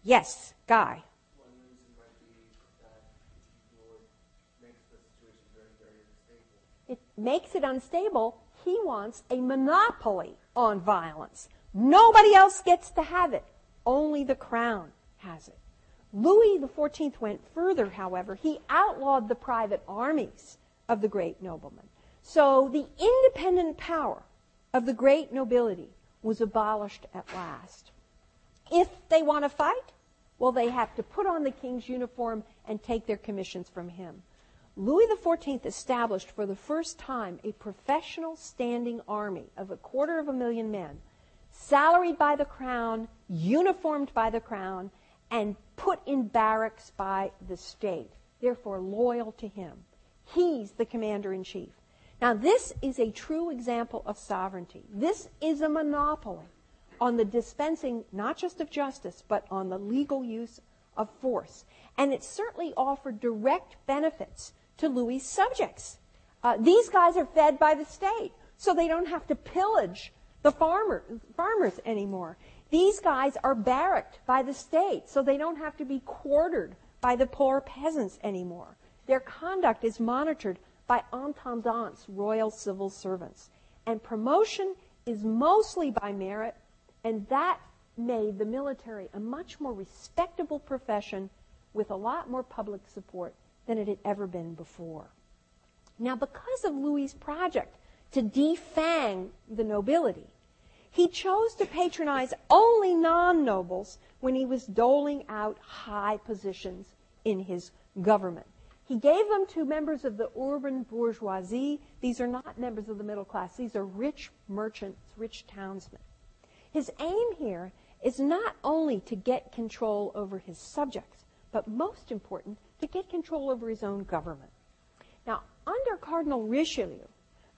Yes, Guy. It makes it unstable. He wants a monopoly on violence. Nobody else gets to have it. Only the crown has it. Louis XIV went further, however. He outlawed the private armies of the great noblemen. So the independent power of the great nobility was abolished at last. If they want to fight, well, they have to put on the king's uniform and take their commissions from him. Louis XIV established for the first time a professional standing army of a quarter of a million men, salaried by the crown, uniformed by the crown, and put in barracks by the state, therefore loyal to him. He's the commander in chief. Now, this is a true example of sovereignty. This is a monopoly on the dispensing not just of justice, but on the legal use of force. And it certainly offered direct benefits to Louis' subjects. Uh, these guys are fed by the state, so they don't have to pillage the farmer, farmers anymore. These guys are barracked by the state, so they don't have to be quartered by the poor peasants anymore. Their conduct is monitored by intendants, royal civil servants. And promotion is mostly by merit, and that made the military a much more respectable profession with a lot more public support than it had ever been before. Now, because of Louis's project to defang the nobility, he chose to patronize only non nobles when he was doling out high positions in his government. He gave them to members of the urban bourgeoisie. These are not members of the middle class, these are rich merchants, rich townsmen. His aim here is not only to get control over his subjects, but most important, to get control over his own government. Now, under Cardinal Richelieu,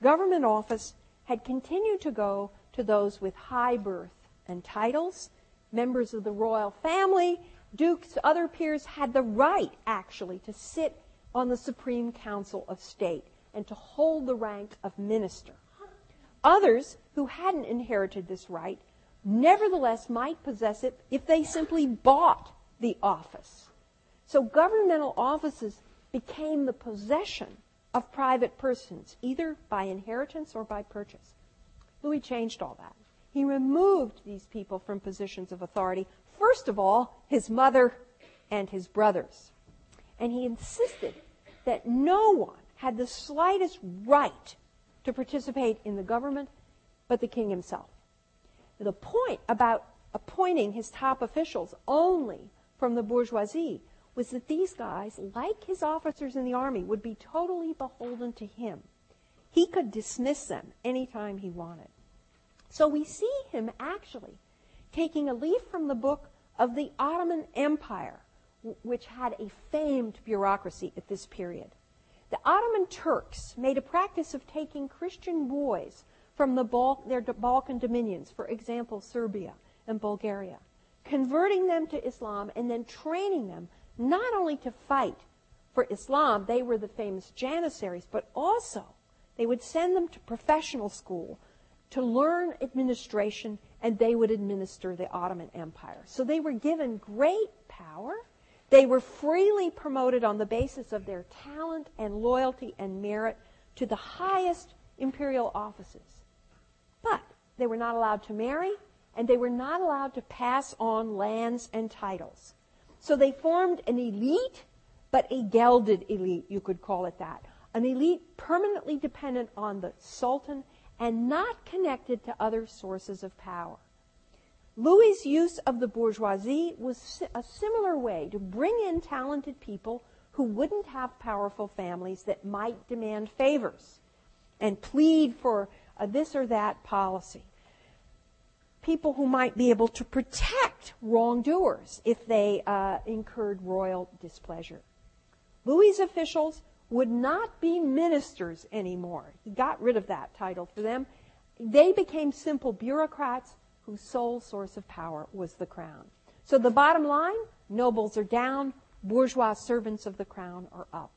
government office had continued to go to those with high birth and titles. Members of the royal family, dukes, other peers had the right, actually, to sit on the Supreme Council of State and to hold the rank of minister. Others who hadn't inherited this right nevertheless might possess it if they simply bought the office. So governmental offices became the possession of private persons, either by inheritance or by purchase. Louis changed all that. He removed these people from positions of authority. First of all, his mother and his brothers. And he insisted that no one had the slightest right to participate in the government but the king himself. The point about appointing his top officials only from the bourgeoisie was that these guys, like his officers in the army, would be totally beholden to him. He could dismiss them anytime he wanted. So we see him actually taking a leaf from the book of the Ottoman Empire, which had a famed bureaucracy at this period. The Ottoman Turks made a practice of taking Christian boys from the Bal- their Balkan dominions, for example, Serbia and Bulgaria, converting them to Islam and then training them not only to fight for Islam, they were the famous Janissaries, but also they would send them to professional school to learn administration and they would administer the Ottoman Empire. So they were given great power. They were freely promoted on the basis of their talent and loyalty and merit to the highest imperial offices. But they were not allowed to marry and they were not allowed to pass on lands and titles. So they formed an elite, but a gelded elite, you could call it that. An elite permanently dependent on the Sultan and not connected to other sources of power. Louis' use of the bourgeoisie was a similar way to bring in talented people who wouldn't have powerful families that might demand favors and plead for this or that policy people who might be able to protect wrongdoers if they uh, incurred royal displeasure. Louis's officials would not be ministers anymore. He got rid of that title for them. They became simple bureaucrats whose sole source of power was the crown. So the bottom line nobles are down, bourgeois servants of the crown are up.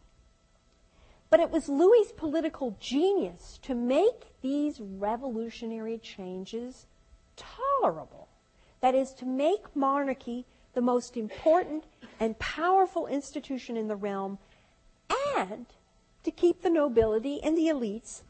But it was Louis's political genius to make these revolutionary changes tolerable. That is, to make monarchy the most important and powerful institution in the realm and to keep the nobility and the elites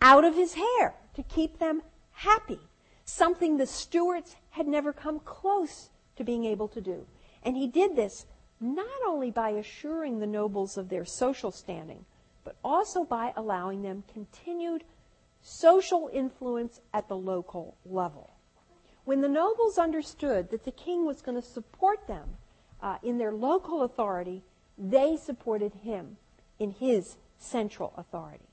out of his hair, to keep them happy, something the Stuarts had never come close to being able to do. And he did this not only by assuring the nobles of their social standing, but also by allowing them continued social influence at the local level. When the nobles understood that the king was going to support them uh, in their local authority, they supported him in his central authority.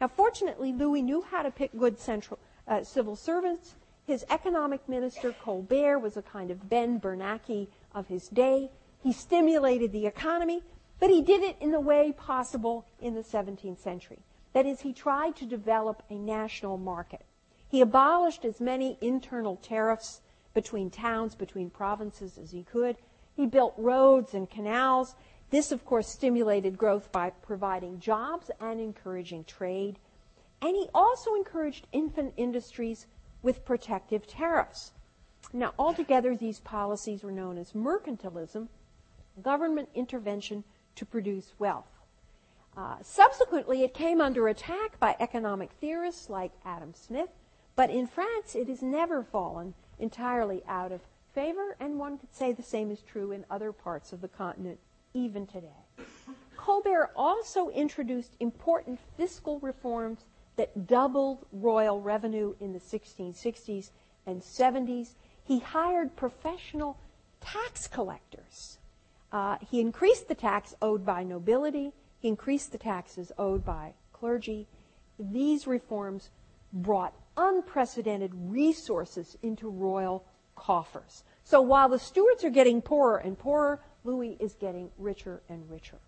Now, fortunately, Louis knew how to pick good central uh, civil servants. His economic minister, Colbert, was a kind of Ben Bernanke of his day. He stimulated the economy, but he did it in the way possible in the 17th century. That is, he tried to develop a national market. He abolished as many internal tariffs between towns, between provinces as he could. He built roads and canals. This, of course, stimulated growth by providing jobs and encouraging trade. And he also encouraged infant industries with protective tariffs. Now, altogether, these policies were known as mercantilism, government intervention to produce wealth. Uh, subsequently, it came under attack by economic theorists like Adam Smith, but in France, it has never fallen entirely out of favor, and one could say the same is true in other parts of the continent even today. Colbert also introduced important fiscal reforms that doubled royal revenue in the 1660s and 70s. He hired professional tax collectors. Uh, he increased the tax owed by nobility. He increased the taxes owed by clergy. These reforms brought unprecedented resources into royal coffers. So while the Stuarts are getting poorer and poorer, Louis is getting richer and richer.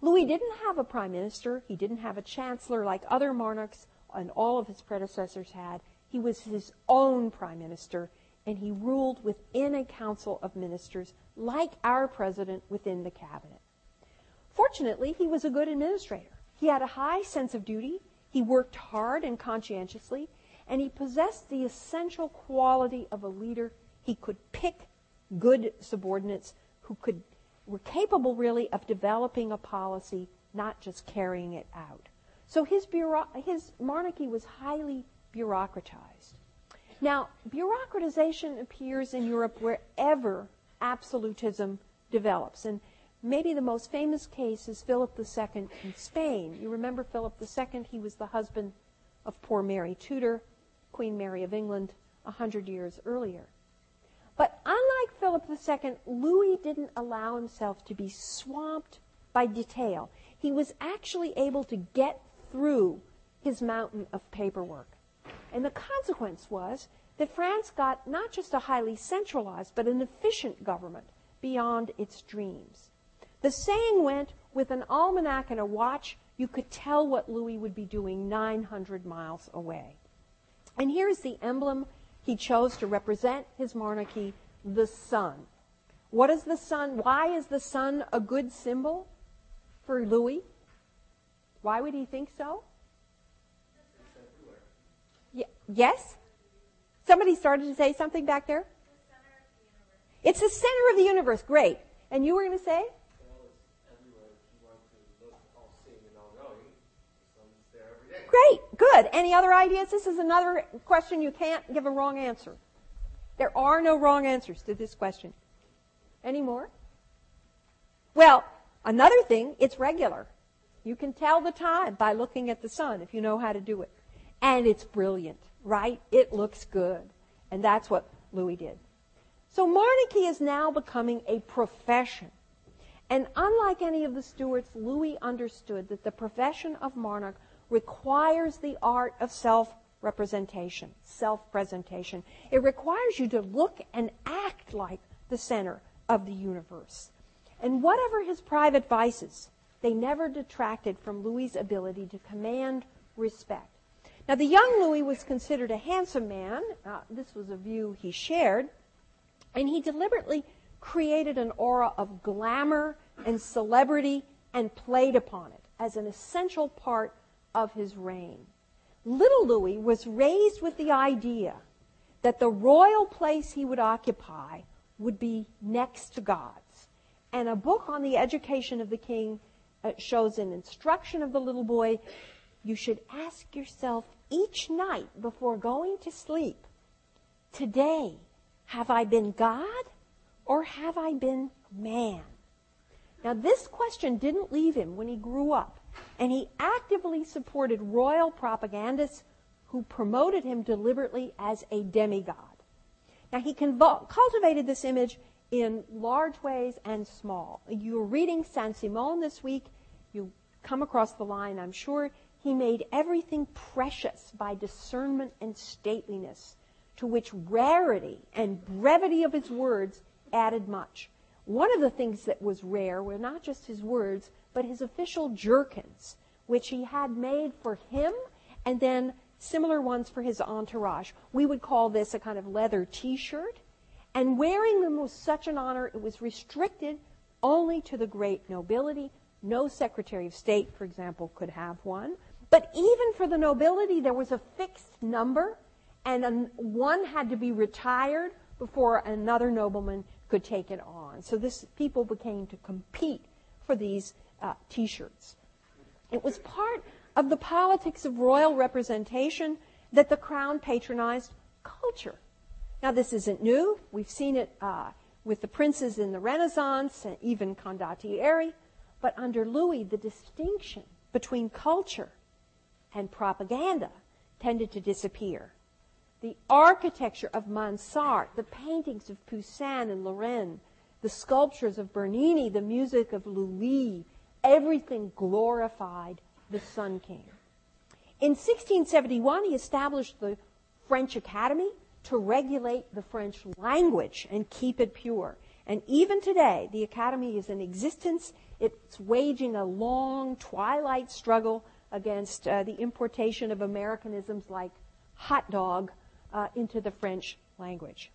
Louis didn't have a prime minister. He didn't have a chancellor like other monarchs and all of his predecessors had. He was his own prime minister, and he ruled within a council of ministers like our president within the cabinet. Fortunately, he was a good administrator. He had a high sense of duty. He worked hard and conscientiously, and he possessed the essential quality of a leader. He could pick good subordinates who could were capable really of developing a policy, not just carrying it out. So his, bureau- his monarchy was highly bureaucratized. Now, bureaucratization appears in Europe wherever absolutism develops. And maybe the most famous case is Philip II in Spain. You remember Philip II? He was the husband of poor Mary Tudor, Queen Mary of England, a hundred years earlier. But unlike Philip II, Louis didn't allow himself to be swamped by detail. He was actually able to get through his mountain of paperwork. And the consequence was that France got not just a highly centralized, but an efficient government beyond its dreams. The saying went with an almanac and a watch, you could tell what Louis would be doing 900 miles away. And here's the emblem he chose to represent his monarchy, the sun. What is the sun? Why is the sun a good symbol for Louis? Why would he think so? Yeah, yes? Somebody started to say something back there? it's the center of the universe. Great. And you were going to say? Great, good. Any other ideas? This is another question you can't give a wrong answer. There are no wrong answers to this question. Any more? Well, another thing, it's regular. You can tell the time by looking at the sun if you know how to do it. And it's brilliant, right? It looks good. And that's what Louis did. So monarchy is now becoming a profession. And unlike any of the Stuarts, Louis understood that the profession of monarch requires the art of self representation, self presentation. It requires you to look and act like the center of the universe. And whatever his private vices, they never detracted from Louis's ability to command respect. Now, the young Louis was considered a handsome man. Uh, this was a view he shared. And he deliberately created an aura of glamour and celebrity and played upon it as an essential part of his reign. Little Louis was raised with the idea that the royal place he would occupy would be next to God's. And a book on the education of the king uh, shows an instruction of the little boy. You should ask yourself each night before going to sleep, today, have I been God or have I been man? Now, this question didn't leave him when he grew up, and he actively supported royal propagandists who promoted him deliberately as a demigod. Now, he cultivated this image in large ways and small. You're reading Saint Simon this week. You come across the line, I'm sure. He made everything precious by discernment and stateliness, to which rarity and brevity of his words added much. One of the things that was rare were not just his words, but his official jerkins, which he had made for him and then similar ones for his entourage. We would call this a kind of leather t shirt. And wearing them was such an honor, it was restricted only to the great nobility. No Secretary of State, for example, could have one. But even for the nobility, there was a fixed number, and one had to be retired before another nobleman could take it on. So this people became to compete for these uh, T-shirts. It was part of the politics of royal representation that the crown patronized culture. Now this isn't new. We've seen it uh, with the princes in the Renaissance, and even Condottieri. But under Louis, the distinction between culture and propaganda tended to disappear. The architecture of Mansart, the paintings of Poussin and Lorrain, the sculptures of Bernini, the music of Lully, everything glorified the Sun King. In 1671, he established the French Academy to regulate the French language and keep it pure. And even today, the Academy is in existence. It's waging a long twilight struggle against uh, the importation of Americanisms like hot dog uh, into the French language.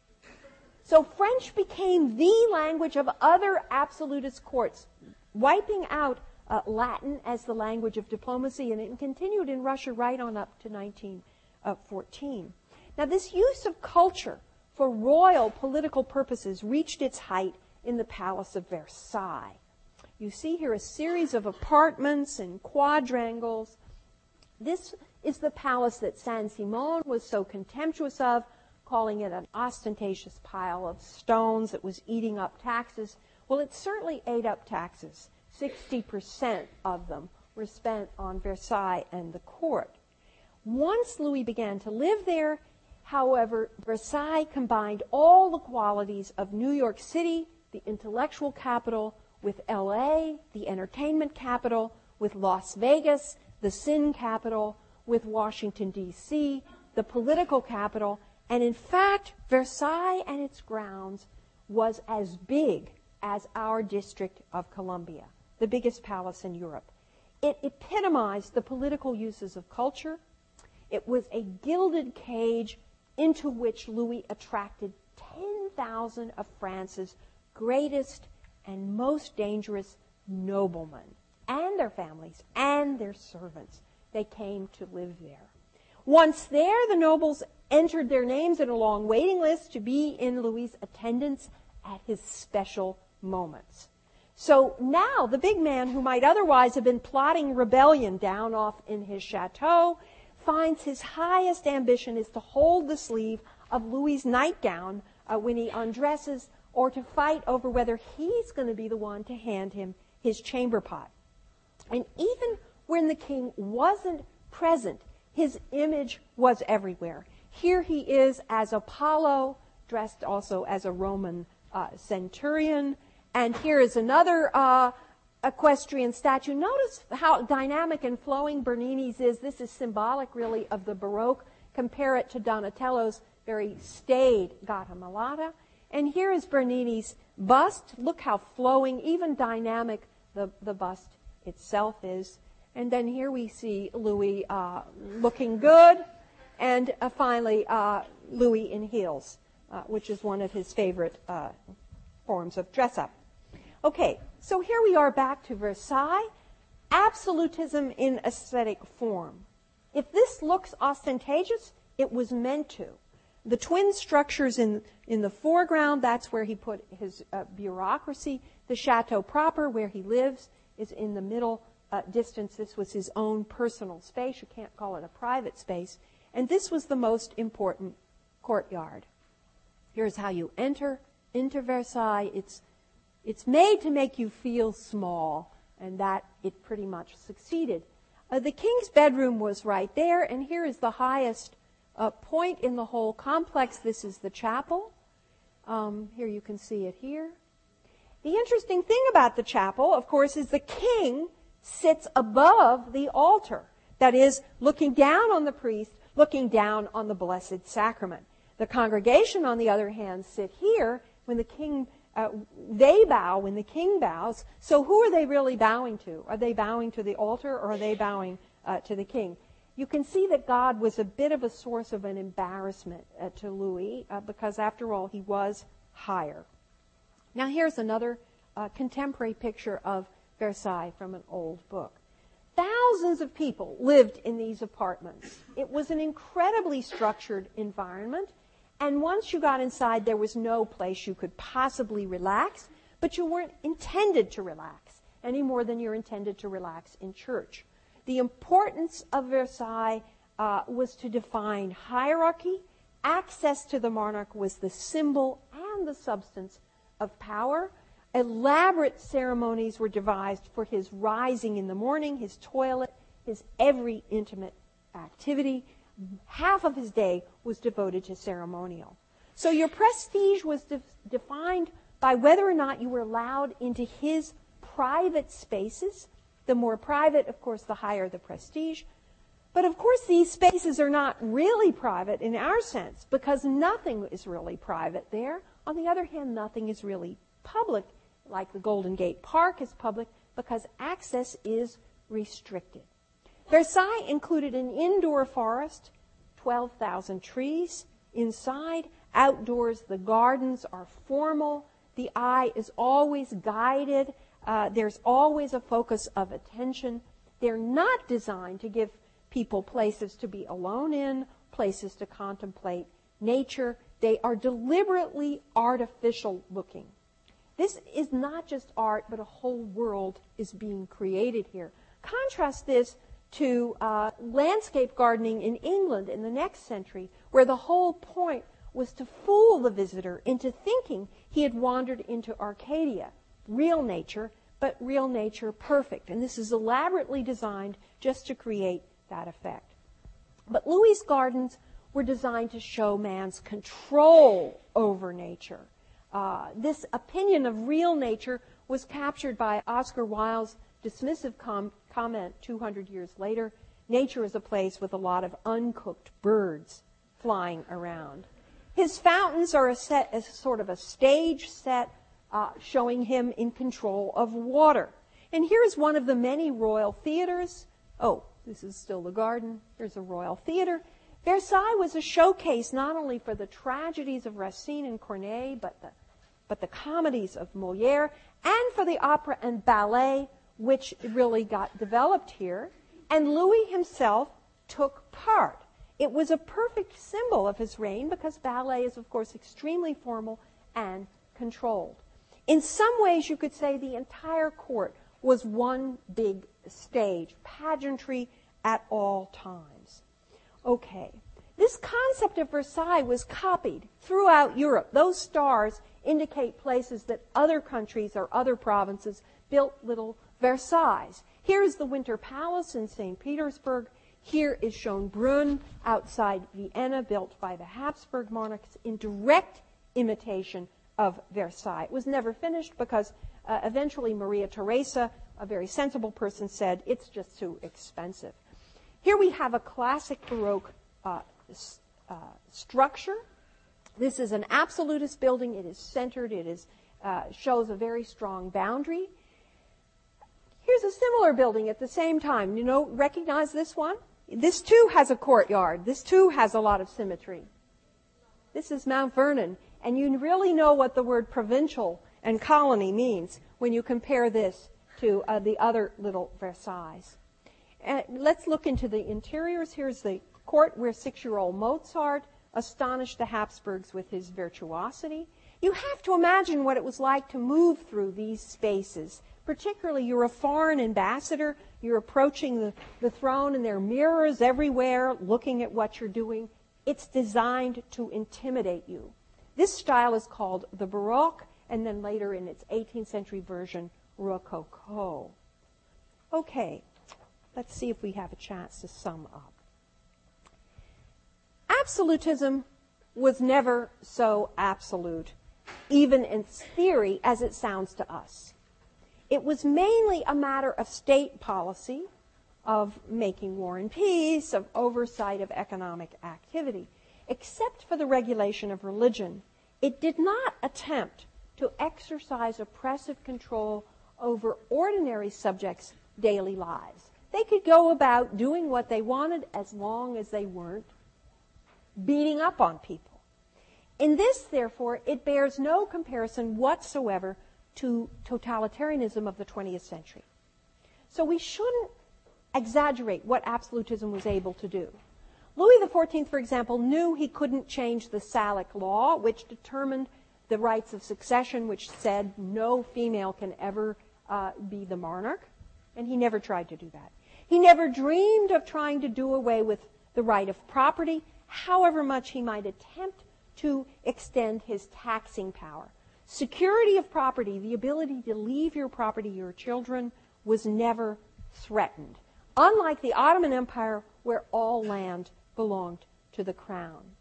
So French became the language of other absolutist courts, wiping out uh, Latin as the language of diplomacy, and it continued in Russia right on up to 1914. Now, this use of culture for royal political purposes reached its height in the Palace of Versailles. You see here a series of apartments and quadrangles. This is the palace that Saint Simon was so contemptuous of, calling it an ostentatious pile of stones that was eating up taxes. Well, it certainly ate up taxes. 60% of them were spent on Versailles and the court. Once Louis began to live there, however, Versailles combined all the qualities of New York City, the intellectual capital, with LA, the entertainment capital, with Las Vegas, the sin capital, with Washington, D.C., the political capital, and in fact, Versailles and its grounds was as big as our District of Columbia, the biggest palace in Europe. It epitomized the political uses of culture. It was a gilded cage into which Louis attracted 10,000 of France's greatest and most dangerous noblemen and their families and their servants. They came to live there. Once there, the nobles entered their names in a long waiting list to be in Louis' attendance at his special moments. So now the big man who might otherwise have been plotting rebellion down off in his chateau finds his highest ambition is to hold the sleeve of Louis' nightgown uh, when he undresses or to fight over whether he's going to be the one to hand him his chamber pot. And even when the king wasn't present, his image was everywhere. Here he is as Apollo, dressed also as a Roman uh, centurion. And here is another uh, equestrian statue. Notice how dynamic and flowing Bernini's is. This is symbolic, really, of the Baroque. Compare it to Donatello's very staid Gattamelata. And here is Bernini's bust. Look how flowing, even dynamic, the, the bust itself is. And then here we see Louis uh, looking good, and uh, finally uh, Louis in heels, uh, which is one of his favorite uh, forms of dress up. Okay, so here we are back to Versailles. Absolutism in aesthetic form. If this looks ostentatious, it was meant to. The twin structures in, in the foreground, that's where he put his uh, bureaucracy. The chateau proper, where he lives, is in the middle uh, distance. This was his own personal space. You can't call it a private space. And this was the most important courtyard. Here's how you enter into Versailles. It's, it's made to make you feel small, and that it pretty much succeeded. Uh, the king's bedroom was right there, and here is the highest uh, point in the whole complex. This is the chapel. Um, here you can see it here. The interesting thing about the chapel, of course, is the king sits above the altar. That is, looking down on the priest, looking down on the Blessed Sacrament. The congregation, on the other hand, sit here when the king, uh, they bow when the king bows. So who are they really bowing to? Are they bowing to the altar or are they bowing uh, to the king? You can see that God was a bit of a source of an embarrassment uh, to Louis uh, because, after all, he was higher. Now, here's another uh, contemporary picture of Versailles from an old book. Thousands of people lived in these apartments. It was an incredibly structured environment. And once you got inside, there was no place you could possibly relax, but you weren't intended to relax any more than you're intended to relax in church. The importance of Versailles uh, was to define hierarchy. Access to the monarch was the symbol and the substance of power. Elaborate ceremonies were devised for his rising in the morning, his toilet, his every intimate activity. Half of his day was devoted to ceremonial. So your prestige was de- defined by whether or not you were allowed into his private spaces. The more private, of course, the higher the prestige. But of course, these spaces are not really private in our sense because nothing is really private there. On the other hand, nothing is really public like the Golden Gate Park is public because access is restricted. Versailles included an indoor forest, 12,000 trees. Inside, outdoors, the gardens are formal. The eye is always guided. Uh, there's always a focus of attention. They're not designed to give people places to be alone in, places to contemplate nature. They are deliberately artificial looking. This is not just art, but a whole world is being created here. Contrast this to uh, landscape gardening in England in the next century, where the whole point was to fool the visitor into thinking he had wandered into Arcadia, real nature, but real nature perfect. And this is elaborately designed just to create that effect. But Louis' gardens were designed to show man's control over nature. Uh, this opinion of real nature was captured by Oscar Wilde's dismissive com- comment 200 years later nature is a place with a lot of uncooked birds flying around. His fountains are a set, a sort of a stage set uh, showing him in control of water. And here's one of the many royal theaters. Oh, this is still the garden. Here's a royal theater. Versailles was a showcase not only for the tragedies of Racine and Corneille, but the, but the comedies of Moliere, and for the opera and ballet, which really got developed here. And Louis himself took part. It was a perfect symbol of his reign because ballet is, of course, extremely formal and controlled. In some ways, you could say the entire court was one big stage, pageantry at all times. Okay. This concept of Versailles was copied throughout Europe. Those stars indicate places that other countries or other provinces built little Versailles. Here is the Winter Palace in St. Petersburg. Here is Schönbrunn outside Vienna, built by the Habsburg monarchs in direct imitation of Versailles. It was never finished because uh, eventually Maria Theresa, a very sensible person, said it's just too expensive. Here we have a classic Baroque uh, uh, structure. This is an absolutist building. It is centered. It is, uh, shows a very strong boundary. Here's a similar building at the same time. You know, recognize this one? This too has a courtyard. This too has a lot of symmetry. This is Mount Vernon. And you really know what the word provincial and colony means when you compare this to uh, the other little Versailles. And let's look into the interiors. Here's the court where six year old Mozart astonished the Habsburgs with his virtuosity. You have to imagine what it was like to move through these spaces. Particularly, you're a foreign ambassador, you're approaching the, the throne, and there are mirrors everywhere looking at what you're doing. It's designed to intimidate you. This style is called the Baroque, and then later in its 18th century version, Rococo. Okay, let's see if we have a chance to sum up. Absolutism was never so absolute, even in theory, as it sounds to us. It was mainly a matter of state policy, of making war and peace, of oversight of economic activity. Except for the regulation of religion, it did not attempt to exercise oppressive control over ordinary subjects' daily lives. They could go about doing what they wanted as long as they weren't beating up on people. In this, therefore, it bears no comparison whatsoever to totalitarianism of the 20th century. So we shouldn't exaggerate what absolutism was able to do. Louis XIV, for example, knew he couldn't change the Salic law, which determined the rights of succession, which said no female can ever uh, be the monarch, and he never tried to do that. He never dreamed of trying to do away with the right of property, however much he might attempt to extend his taxing power. Security of property, the ability to leave your property to your children, was never threatened. Unlike the Ottoman Empire, where all land belonged to the crown.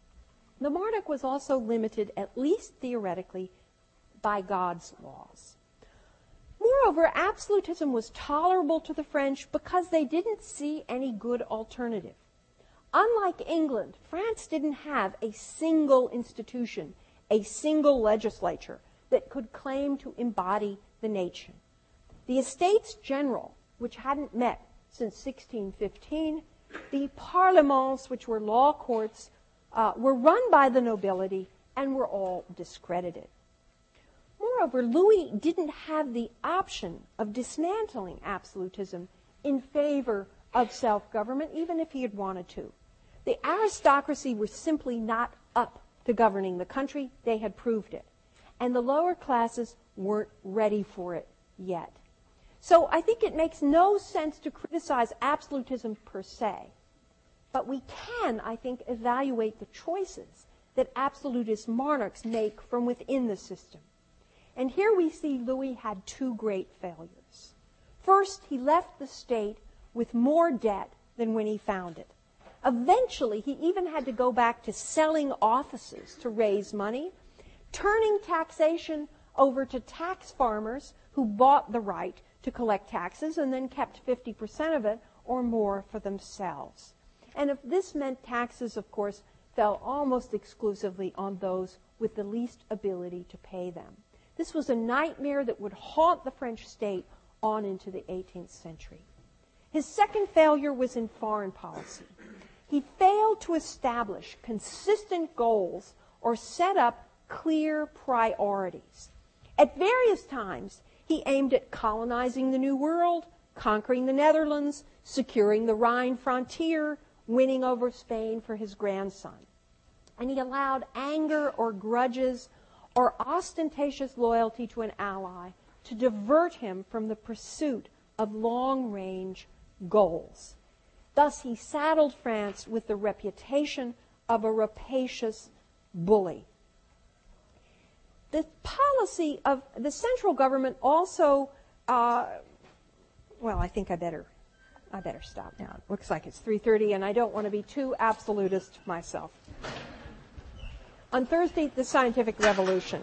The monarch was also limited, at least theoretically, by God's laws. Moreover, absolutism was tolerable to the French because they didn't see any good alternative. Unlike England, France didn't have a single institution, a single legislature that could claim to embody the nation. The Estates General, which hadn't met since 1615, the parlements, which were law courts, uh, were run by the nobility and were all discredited. Moreover, Louis didn't have the option of dismantling absolutism in favor of self government, even if he had wanted to. The aristocracy were simply not up to governing the country. They had proved it. And the lower classes weren't ready for it yet. So I think it makes no sense to criticize absolutism per se. But we can, I think, evaluate the choices that absolutist monarchs make from within the system. And here we see Louis had two great failures. First, he left the state with more debt than when he found it. Eventually, he even had to go back to selling offices to raise money, turning taxation over to tax farmers who bought the right to collect taxes and then kept 50% of it or more for themselves. And if this meant taxes, of course, fell almost exclusively on those with the least ability to pay them. This was a nightmare that would haunt the French state on into the 18th century. His second failure was in foreign policy. He failed to establish consistent goals or set up clear priorities. At various times, he aimed at colonizing the New World, conquering the Netherlands, securing the Rhine frontier, winning over Spain for his grandson. And he allowed anger or grudges or ostentatious loyalty to an ally to divert him from the pursuit of long range goals. Thus, he saddled France with the reputation of a rapacious bully. The policy of the central government also, uh, well, I think I better, I better stop now. It looks like it's 3:30, and I don't want to be too absolutist myself. On Thursday, the scientific revolution.